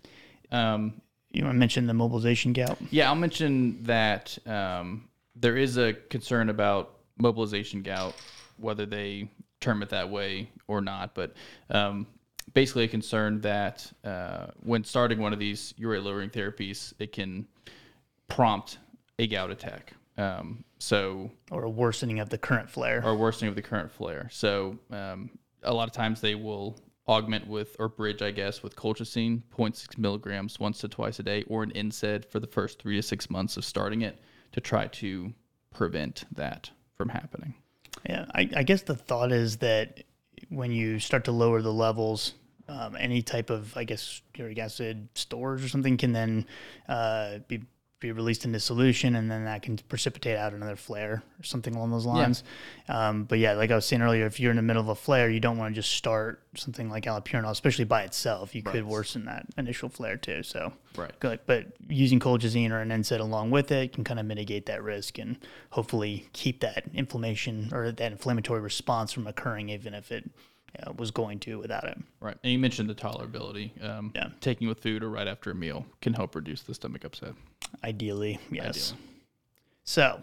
S2: Um,
S1: You want to mention the mobilization gout?
S2: Yeah, I'll mention that um, there is a concern about mobilization gout, whether they term it that way or not. But um, basically, a concern that uh, when starting one of these urate lowering therapies, it can prompt a gout attack. Um, so,
S1: Or a worsening of the current flare?
S2: or worsening of the current flare. So, um, a lot of times they will augment with or bridge, I guess, with colchicine, 0.6 milligrams once to twice a day, or an NSAID for the first three to six months of starting it to try to prevent that from happening.
S1: Yeah, I, I guess the thought is that when you start to lower the levels, um, any type of, I guess, uric acid stores or something can then uh, be be released into solution, and then that can precipitate out another flare or something along those lines. Um, but yeah, like I was saying earlier, if you're in the middle of a flare, you don't want to just start something like allopurinol, especially by itself. You could worsen that initial flare too. So
S2: Right.
S1: Good, but using colchicine or an NSAID along with it can kind of mitigate that risk and hopefully keep that inflammation or that inflammatory response from occurring, even if it uh, was going to without it.
S2: Right. And you mentioned the tolerability. Um,
S1: Yeah.
S2: Taking with food or right after a meal can help reduce the stomach upset.
S1: Ideally, yes. So,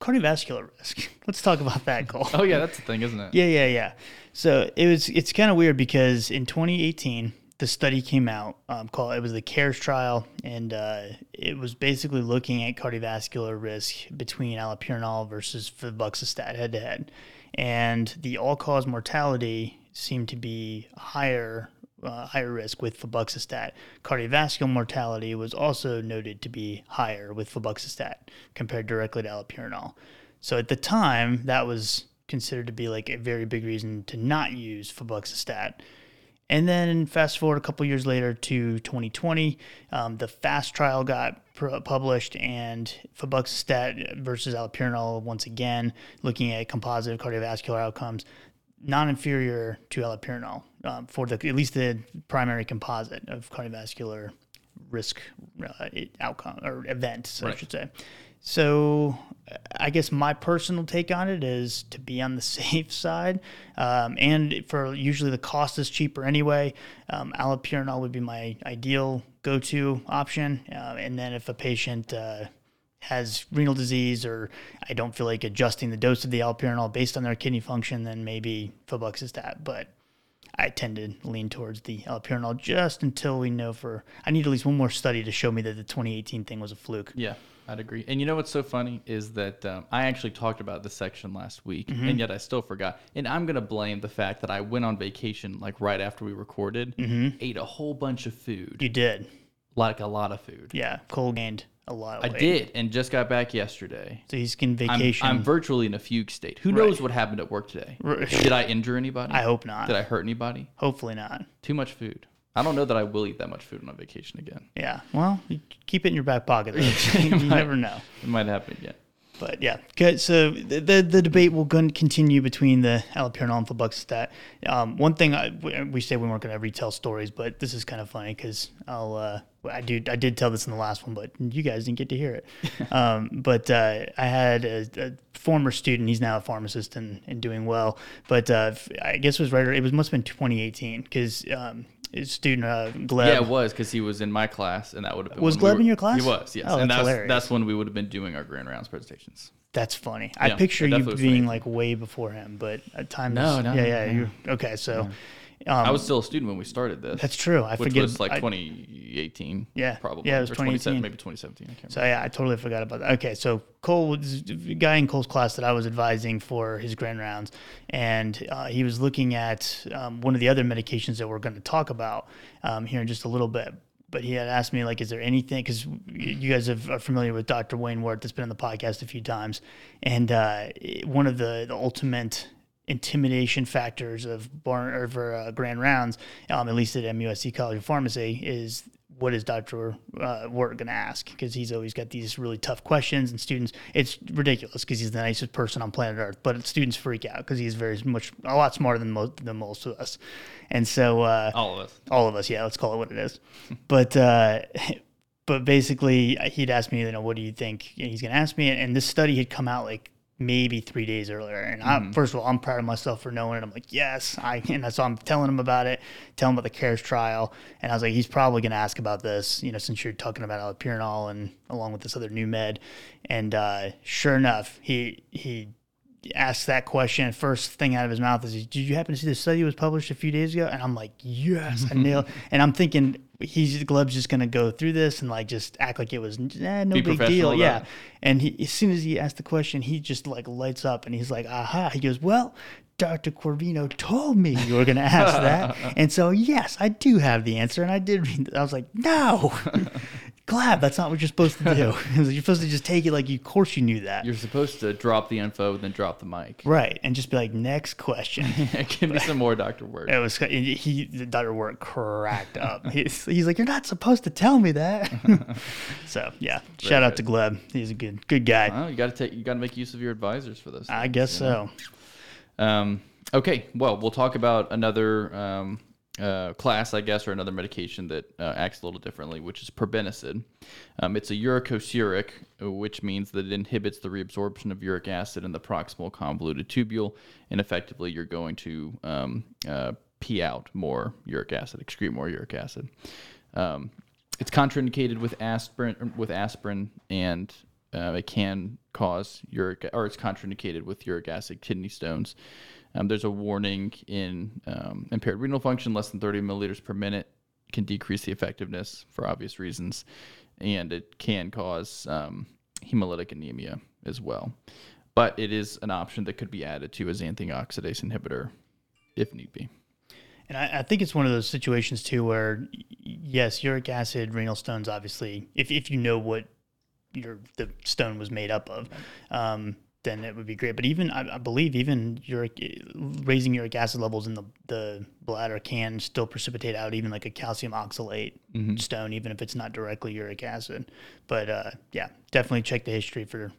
S1: cardiovascular risk. Let's talk about that, Cole.
S2: Oh, yeah, that's the thing, isn't it?
S1: Yeah, yeah, yeah. So it was. It's kind of weird because in 2018, the study came out um, called. It was the CARES trial, and uh, it was basically looking at cardiovascular risk between allopurinol versus febuxostat head to head, and the all-cause mortality seemed to be higher. Uh, higher risk with febuxostat. Cardiovascular mortality was also noted to be higher with febuxostat compared directly to allopurinol. So at the time, that was considered to be like a very big reason to not use febuxostat. And then fast forward a couple years later to 2020, um, the FAST trial got pr- published, and febuxostat versus allopurinol once again, looking at composite cardiovascular outcomes, non-inferior to allopurinol um, for the at least the primary composite of cardiovascular risk uh, outcome or events, I
S2: Right.
S1: should say. So, I guess my personal take on it is to be on the safe side, um, and for usually the cost is cheaper anyway. Um, allopurinol would be my ideal go-to option, uh, and then if a patient uh, has renal disease or I don't feel like adjusting the dose of the allopurinol based on their kidney function, then maybe febuxostat. But I tend to lean towards the allopurinol just until we know for. I need at least one more study to show me that the 2018 thing was a fluke.
S2: Yeah, I'd agree. And you know what's so funny is that um, I actually talked about this section last week, and yet I still forgot. And I'm gonna blame the fact that I went on vacation like right after we recorded, ate a whole bunch of food,
S1: You did,
S2: like a lot of food.
S1: yeah. Cole gained a lot of
S2: I did, and just got back yesterday.
S1: So he's in
S2: I'm,
S1: vacation.
S2: I'm virtually in a fugue state. Who
S1: Right.
S2: knows what happened at work today? Did I injure anybody?
S1: I hope not.
S2: Did I hurt anybody?
S1: Hopefully not.
S2: Too much food. I don't know that I will eat that much food on a vacation again.
S1: Yeah. Well, you keep it in your back pocket. you never know.
S2: It might happen again.
S1: But yeah, good. So the, the the debate will continue between the allopurinol and febuxostat. Um, one thing I, we- we said we weren't going to retell stories, but this is kind of funny because I'll uh, I do I did tell this in the last one, but you guys didn't get to hear it. um, but uh, I had a, a former student. He's now a pharmacist and, and doing well. But uh, I guess it was right. It was must have been 2018 because um, his student uh, Gleb.
S2: Yeah, it was because he was in my class, and that would have been
S1: Was
S2: when we were-
S1: in your class?
S2: He was, yes,
S1: Oh,
S2: and
S1: that's
S2: that's that's when we would have been doing our grand rounds presentations.
S1: That's funny. I picture you being
S2: funny.
S1: like way before him, but at times,
S2: No, no,
S1: yeah, yeah,
S2: no.
S1: you okay? So, um,
S2: I was still a student when we started this.
S1: that's true. I
S2: which
S1: forget.
S2: was like
S1: I-
S2: 2018.
S1: Yeah.
S2: probably.
S1: Yeah, it was
S2: Or 27
S1: 2018.
S2: maybe 2017. I can't
S1: So yeah, I totally forgot about that. Okay, so Cole was a guy in Cole's class that I was advising for his grand rounds, and uh, he was looking at um, one of the other medications that we're going to talk about um, here in just a little bit. But he had asked me like, is there anything? Because you guys have, are familiar with Dr. Wayne Weart that's been on the podcast a few times, and uh, one of the the ultimate intimidation factors of bar or for uh, grand rounds, um, at least at MUSC College of Pharmacy, is what is Dr. Uh, going to ask? Because he's always got these really tough questions, and students, it's ridiculous because he's the nicest person on planet Earth, but students freak out because he's very much, a lot smarter than most, than most of us. And so, uh,
S2: All of us.
S1: all of us, yeah, let's call it what it is. but, uh, but basically, he'd ask me, you know, what do you think he's going to ask me? And this study had come out like maybe three days earlier. And I, first of all, I'm proud of myself for knowing it. I'm like, yes, I. And so I'm telling him about it, telling him about the CARES trial, and I was like, he's probably going to ask about this, you know, since you're talking about allopurinol and along with this other new med. And uh, sure enough, he he asked that question. First thing out of his mouth is, "Did you happen to see the study was published a few days ago?" And I'm like, "Yes, I nailed." and I'm thinking he's Gleb's just gonna go through this and like just act like it was eh, no
S2: Be
S1: big deal, yeah.
S2: it.
S1: And he, as soon as he asked the question, he just like lights up and he's like, "Aha!" He goes, "Well." Dr. Corvino told me you were going to ask that. and so, yes, I do have the answer. And I did read I was like, no, Glad that's not what you're supposed to do. you're supposed to just take it like, you, of course, you knew that.
S2: You're supposed to drop the info, and then drop the mic.
S1: Right, and just be like, next question.
S2: Give me some more Dr. Weart.
S1: it was he. The Dr. Work cracked up. He's, he's like, you're not supposed to tell me that. so yeah, shout out to Gleb. He's a good good guy.
S2: Well, you got to take. You got to make use of your advisors for this.
S1: I guess
S2: you know?
S1: so.
S2: Um, okay, well, we'll talk about another um, uh, class, I guess, or another medication that uh, acts a little differently, which is probenecid. Um, it's a uricosuric, which means that it inhibits the reabsorption of uric acid in the proximal convoluted tubule, and effectively you're going to um, uh, pee out more uric acid, excrete more uric acid. Um, it's contraindicated with aspirin, with aspirin, and uh, it can cause uric, or it's contraindicated with uric acid kidney stones. Um, there's a warning in um, impaired renal function, less than 30 milliliters per minute can decrease the effectiveness for obvious reasons, and it can cause um, hemolytic anemia as well. But it is an option that could be added to a xanthine oxidase inhibitor if need be.
S1: And I, I think it's one of those situations too where, yes, uric acid, renal stones. Obviously, if if you know what your the stone was made up of, um, then it would be great. But even I, I believe even uric raising uric acid levels in the the bladder can still precipitate out even like a calcium oxalate stone, even if it's not directly uric acid. But uh, yeah, definitely check the history for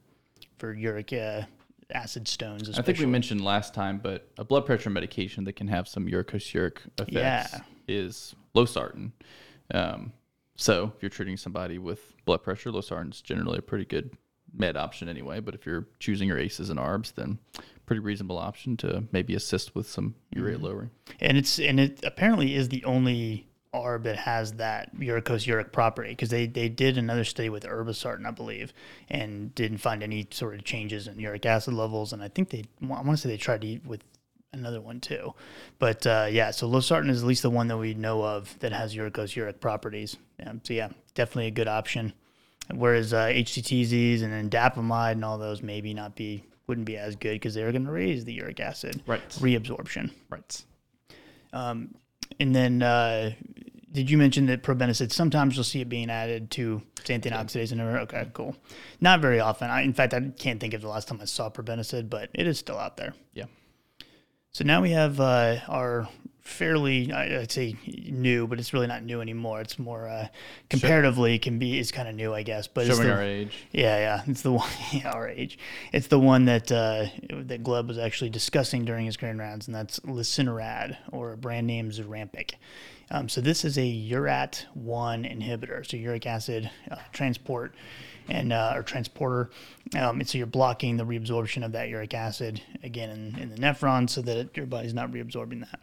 S1: for uric uh, acid stones.
S2: I think we mentioned last time, but a blood pressure medication that can have some uricosuric effects
S1: Yeah.
S2: is losartan. Um, so if you're treating somebody with blood pressure, losartan's generally a pretty good med option anyway. But if you're choosing your ACEs and ARBs, then pretty reasonable option to maybe assist with some urea
S1: Mm-hmm.
S2: lowering.
S1: and it's and it apparently is the only ARB that has that uricosuric property because they, they did another study with irbesartan, I believe, and didn't find any sort of changes in uric acid levels. And I think they, I want to say they tried to eat with another one too, but uh, yeah. So losartan is at least the one that we know of that has uricosuric properties. Um, so yeah, definitely a good option. Whereas uh, HCTZs and indapamide and all those maybe not be wouldn't be as good because they're going to raise the uric acid
S2: Right.
S1: reabsorption.
S2: Right.
S1: Um, And then, uh, did you mention that probenecid? Sometimes you'll see it being added to xanthine oxidase inhibitor. Okay, cool. Not very often. I, in fact, I can't think of the last time I saw probenecid, but it is still out there.
S2: Yeah.
S1: So now we have uh, our fairly, I'd say new, but it's really not new anymore. It's more uh, comparatively it can be it's kind of new, I guess. But it's
S2: Showing
S1: the-
S2: our age.
S1: yeah, yeah, it's the one yeah, our age. It's the one that uh, that Gleb was actually discussing during his grand rounds, and that's Lesinurad, or brand name Zurampic. Um, so this is a URAT one inhibitor, so uric acid uh, transport and uh, or transporter. Um, and so you're blocking the reabsorption of that uric acid again in, in the nephron, so that your body's not reabsorbing that.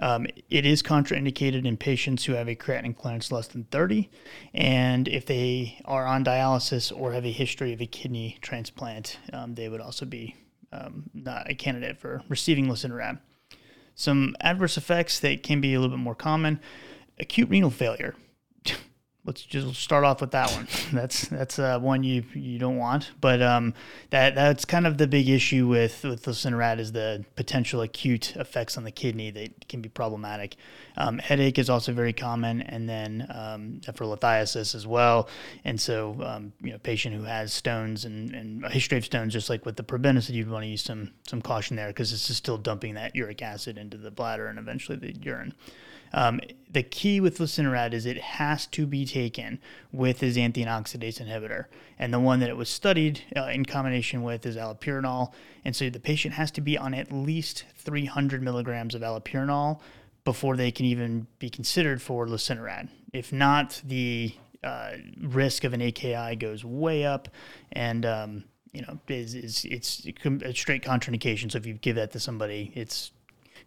S1: Um, it is contraindicated in patients who have a creatinine clearance less than 30, and if they are on dialysis or have a history of a kidney transplant, um, they would also be um, not a candidate for receiving Lesinurad. Some adverse effects that can be a little bit more common: acute renal failure. Let's just start off with that one. That's that's uh, one you you don't want, but um, that that's kind of the big issue with with Lesinurad is the potential acute effects on the kidney that can be problematic. Um, headache is also very common, and then um, for lithiasis as well. And so, um, you know, patient who has stones and, and a history of stones, just like with the probenecid, you'd want to use some some caution there because this is still dumping that uric acid into the bladder and eventually the urine. Um, the key with Lesinurad is it has to be taken with a xanthine oxidase inhibitor. And the one that it was studied uh, in combination with is allopurinol. And so the patient has to be on at least 300 milligrams of allopurinol before they can even be considered for Lesinurad. If not, the uh, risk of an AKI goes way up and um, you know, is, is it's a straight contraindication. So if you give that to somebody, it's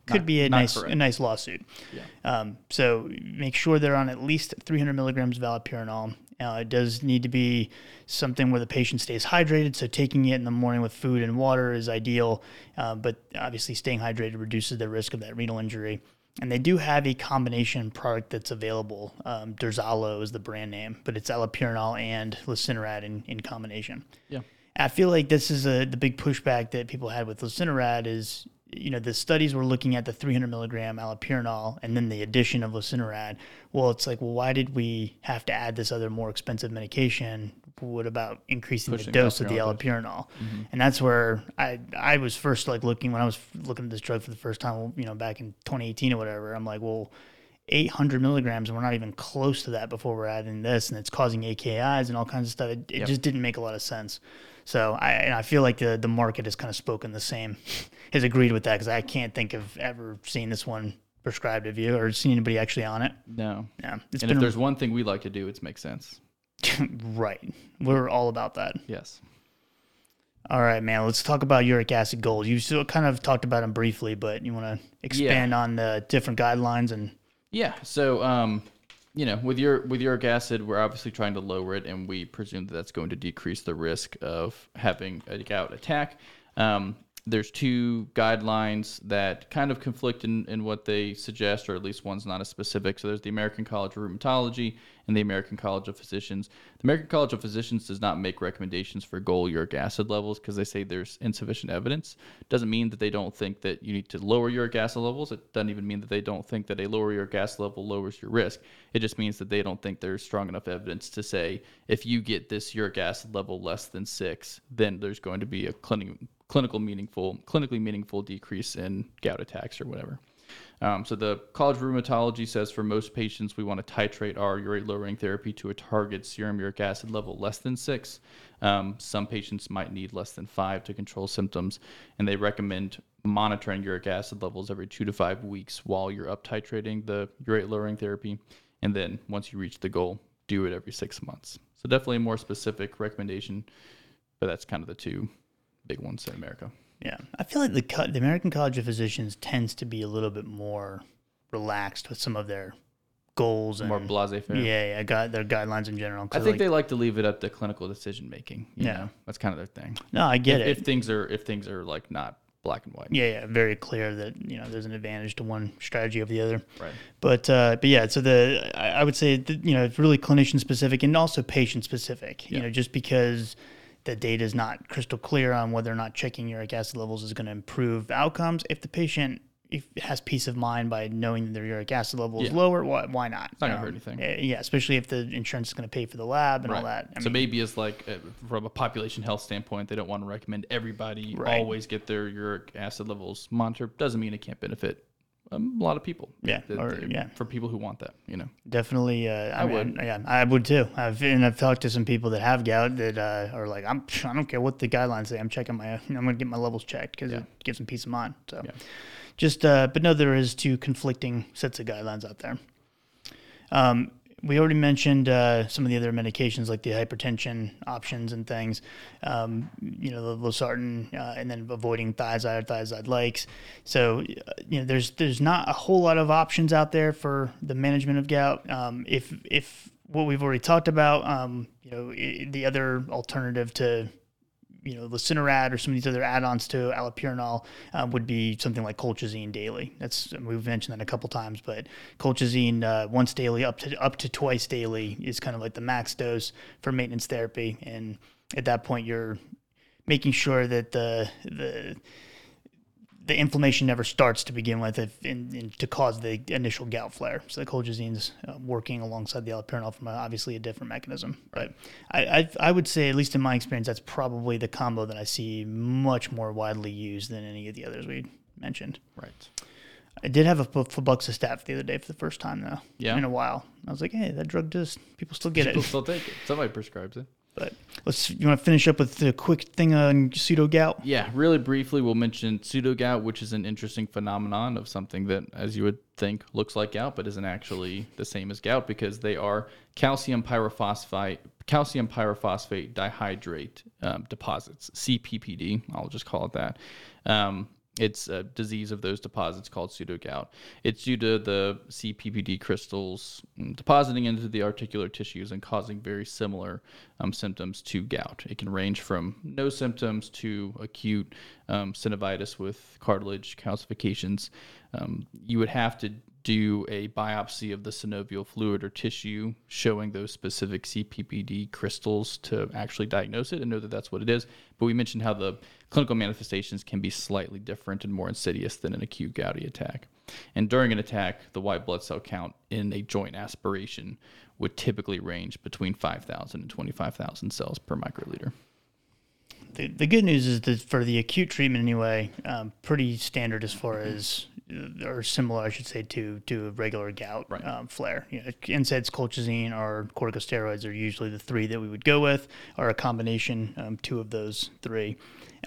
S1: could
S2: Not-
S1: be a nice
S2: correct.
S1: a nice lawsuit.
S2: Yeah.
S1: Um, so make sure they're on at least 300 milligrams of allopurinol. Uh, it does need to be something where the patient stays hydrated. So taking it in the morning with food and water is ideal, uh, but obviously staying hydrated reduces the risk of that renal injury. And they do have a combination product that's available. Um, Duzallo is the brand name, but it's allopurinol and Lesinurad in, in combination.
S2: Yeah.
S1: I feel like this is a the big pushback that people had with Lesinurad is you know the studies were looking at the 300 milligram allopurinol and then the addition of Lesinurad. Well, it's like, well, why did we have to add this other more expensive medication? What about increasing
S2: Pushing
S1: the dose of the
S2: allopurinol
S1: allopurinol? Mm-hmm. And that's where I I was first like looking when I was looking at this drug for the first time, you know, back in 2018 or whatever. I'm like, well. 800 milligrams, and we're not even close to that before we're adding this, and it's causing AKIs and all kinds of stuff. It, it
S2: Yep.
S1: just didn't make a lot of sense. So I, and I feel like the the market has kind of spoken the same, has agreed with that because I can't think of ever seeing this one prescribed. Have you or seen anybody actually on it?
S2: No.
S1: Yeah, it's
S2: And if there's one thing we like to do, it's make sense.
S1: right. We're all about that.
S2: Yes.
S1: All right, man. Let's talk about uric acid goals. You still kind of talked about them briefly, but you want to expand on the different guidelines and
S2: Yeah. So, um, you know, with your with uric acid, we're obviously trying to lower it, and we presume that that's going to decrease the risk of having a gout attack. Um, there's two guidelines that kind of conflict in, in what they suggest, or at least one's not as specific. So there's the American College of Rheumatology and the American College of Physicians. The American College of Physicians does not make recommendations for goal uric acid levels because they say there's insufficient evidence. Doesn't mean that they don't think that you need to lower uric acid levels. It doesn't even mean that they don't think that a lower uric acid level lowers your risk. It just means that they don't think there's strong enough evidence to say if you get this uric acid level less than six, then there's going to be a clinic, clinical meaningful, clinically meaningful decrease in gout attacks or whatever. Um, so the College of Rheumatology says for most patients, we want to titrate our urate lowering therapy to a target serum uric acid level less than six. Um, some patients might need less than five to control symptoms, and they recommend monitoring uric acid levels every two to five weeks while you're up titrating the urate lowering therapy. And then once you reach the goal, do it every six months. So definitely a more specific recommendation, but that's kind of the two big ones in America.
S1: Yeah, I feel like the the American College of Physicians tends to be a little bit more relaxed with some of their goals and
S2: More blase fair.
S1: yeah, yeah, got their guidelines in general.
S2: I think they like to leave it up to clinical decision making.
S1: Yeah.
S2: know? that's kind of their thing.
S1: no, I get
S2: if,
S1: it.
S2: if things are if things are like not black and white.
S1: yeah, yeah, very clear that you know there's an advantage to one strategy over the other.
S2: Right.
S1: But uh, but yeah, so the I, I would say that, you know it's really clinician specific and also patient specific. You know, just because the data is not crystal clear on whether or not checking uric acid levels is going to improve outcomes, if the patient if has peace of mind by knowing that their uric acid level is
S2: Yeah.
S1: lower, why, why not?
S2: not gonna hurt anything.
S1: Yeah, yeah, especially if the insurance is going to pay for the lab and all that. I
S2: so
S1: mean,
S2: maybe it's like uh, from a population health standpoint, they don't want to recommend everybody
S1: Right.
S2: always get their uric acid levels monitored. Doesn't mean it can't benefit um, a lot of people.
S1: Yeah,
S2: That-
S1: or- yeah.
S2: For people who want that, you know.
S1: Definitely, uh, I,
S2: I
S1: mean,
S2: would.
S1: Yeah, I would too. I've and I've talked to some people that have gout that uh, are like, I'm, I don't care what the guidelines say. I'm checking my, I'm going to get my levels checked because
S2: Yeah.
S1: it gives them peace of mind. So,
S2: Yeah.
S1: just, uh, but no, there is two conflicting sets of guidelines out there. Um, we already mentioned uh, some of the other medications like the hypertension options and things, um, you know, the losartan, uh, and then avoiding thiazide or thiazide likes. So, uh, you know, there's there's not a whole lot of options out there for the management of gout. Um, if if what we've already talked about, um, you know, the other alternative to you know, Lesinurad or some of these other add-ons to allopurinol um, would be something like colchicine daily. That's we've mentioned that a couple times, but colchicine uh, once daily up to up to twice daily is kind of like the max dose for maintenance therapy, and at that point you're making sure that the the the inflammation never starts to begin with if, in, in, to cause the initial gout flare. So the colchicine's uh, working alongside the allopurinol from a, obviously a different mechanism. But I, I, I would say, at least in my experience, that's probably the combo that I see much more widely used than any of the others we mentioned.
S2: Right.
S1: I did have a febuxostat the other day for the first time though.
S2: Yeah.
S1: In a while, I was like, hey, that drug does people still get
S2: People
S1: it.
S2: still take it. Somebody prescribes it.
S1: But let's you want to finish up with the quick thing on pseudo gout.
S2: Yeah, really briefly, we'll mention pseudo gout, which is an interesting phenomenon of something that, as you would think, looks like gout, but isn't actually the same as gout because they are calcium pyrophosphate, calcium pyrophosphate dihydrate um, deposits, CPPD. I'll just call it that. Um, it's a disease of those deposits called pseudogout. It's due to the CPPD crystals mm, depositing into the articular tissues and causing very similar um, symptoms to gout. It can range from no symptoms to acute um, synovitis with cartilage calcifications. Um, you would have to do a biopsy of the synovial fluid or tissue showing those specific CPPD crystals to actually diagnose it and know that that's what it is. But we mentioned how the clinical manifestations can be slightly different and more insidious than an acute gouty attack. And during an attack, the white blood cell count in a joint aspiration would typically range between 5,000 and 25,000 cells per microliter.
S1: The, the good news is that for the acute treatment anyway, um, pretty standard as far as or similar, I should say, to to a regular gout
S2: Right.
S1: um, flare. You know, NSAIDs, colchicine, or corticosteroids are usually the three that we would go with, or a combination, um, two of those three.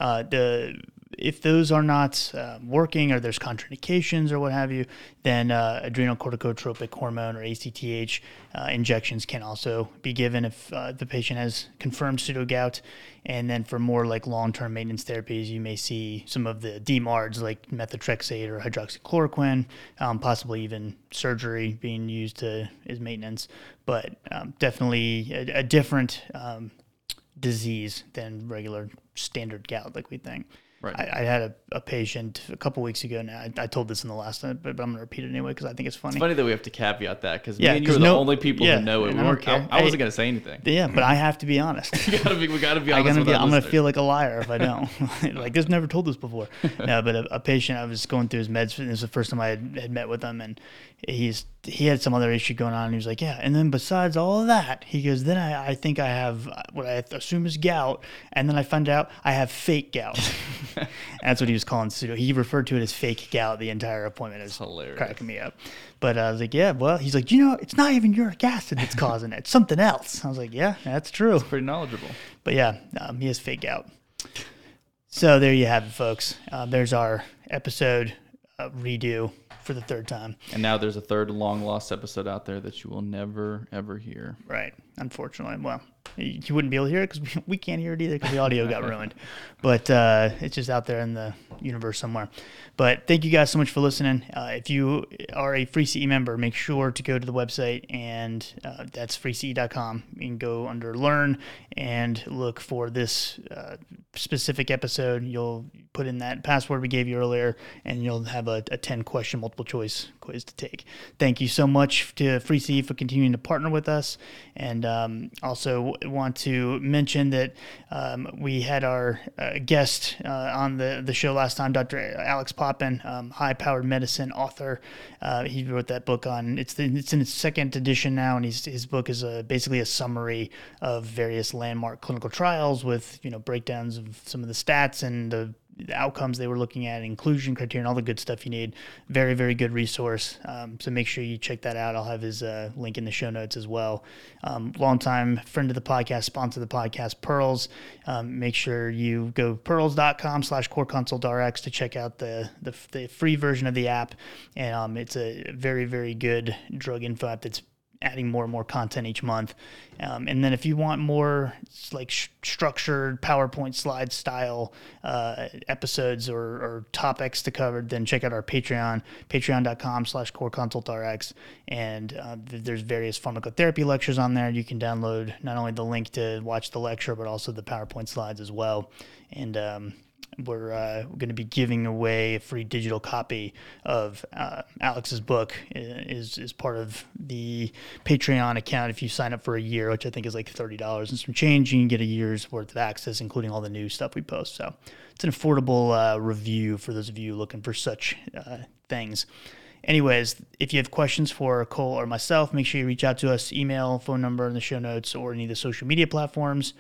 S1: Uh, the if those are not uh, working or there's contraindications or what have you, then uh, adrenal corticotropic hormone or ACTH uh, injections can also be given if uh, the patient has confirmed pseudogout. And then for more like long-term maintenance therapies, you may see some of the DMARDs like methotrexate or hydroxychloroquine, um, possibly even surgery being used to as maintenance. But um, definitely a, a different um, disease than regular standard gout, like we think.
S2: Right.
S1: I, I had a, a patient a couple weeks ago now. I, I told this in the last time, but, I'm going to repeat it anyway because I think it's funny.
S2: It's funny that we have to caveat that because
S1: Yeah,
S2: you
S1: 'cause
S2: are the
S1: no-
S2: only people
S1: yeah,
S2: who know it. We
S1: I
S2: I. I wasn't going to say anything.
S1: Yeah, but I have to be honest.
S2: we gotta be, we gotta be
S1: I'm
S2: honest with
S1: be. I'm gonna feel like a liar if I don't. like this never told this before. No, but a, a patient I was going through his meds. And this was the first time I had, had met with him, and he's he had some other issue going on. And he was like, yeah. And then besides all of that, he goes, then I, I think I have what I assume is gout, and then I find out I have fake gout. that's what he was calling pseudo. He referred to it as fake gout the entire appointment. It was
S2: hilarious.
S1: cracking me up. But I was like, yeah, well, he's like, you know, it's not even uric acid that's causing it. It's something else. I was like, yeah, that's true.
S2: Pretty knowledgeable.
S1: But yeah, um, he has fake out. So there you have it, folks. Um, there's our episode uh, redo for the third time.
S2: And now there's a third long lost episode out there that you will never ever hear.
S1: Right. Unfortunately, well, you wouldn't be able to hear it because we, we can't hear it either because the audio got ruined. But uh, it's just out there in the universe somewhere. But thank you guys so much for listening. Uh, if you are a Free CE member, make sure to go to the website and uh, that's freece.com. You can go under Learn and look for this uh, specific episode. You'll put in that password we gave you earlier, and you'll have a, a 10 question multiple choice quiz to take. Thank you so much to Free CE for continuing to partner with us. And um, also want to mention that um, we had our uh, guest uh, on the, the show last time, Dr. Alex Poppen, um, high powered medicine author. Uh, he wrote that book on it's the, it's in its second edition now, and he's, his book is a, basically a summary of various landmark clinical trials with you know breakdowns of some of the stats and the the outcomes they were looking at, inclusion criteria, and all the good stuff you need. Very, very good resource. Um, so make sure you check that out. I'll have his uh, link in the show notes as well. Um, longtime friend of the podcast, sponsor of the podcast, Pyrls. Um, make sure you go pyrls.com slash core to check out the, the, the, free version of the app. And um, it's a very, very good drug info app that's adding more and more content each month. Um, and then if you want more like sh- structured PowerPoint slide style uh, episodes or, or, topics to cover, then check out our Patreon, patreon.com slash core consult And uh, there's various pharmacotherapy lectures on there. You can download not only the link to watch the lecture, but also the PowerPoint slides as well. And um, we're, uh, going to be giving away a free digital copy of uh, Alex's book is is part of the Patreon account. If you sign up for a year, which I think is like thirty dollars and some change, you can get a year's worth of access, including all the new stuff we post. So it's an affordable uh, review for those of you looking for such uh, things. Anyways, if you have questions for Cole or myself, make sure you reach out to us. Email, phone number in the show notes, or any of the social media platforms.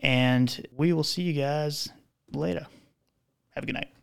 S1: And we will see you guys later. Have a good night.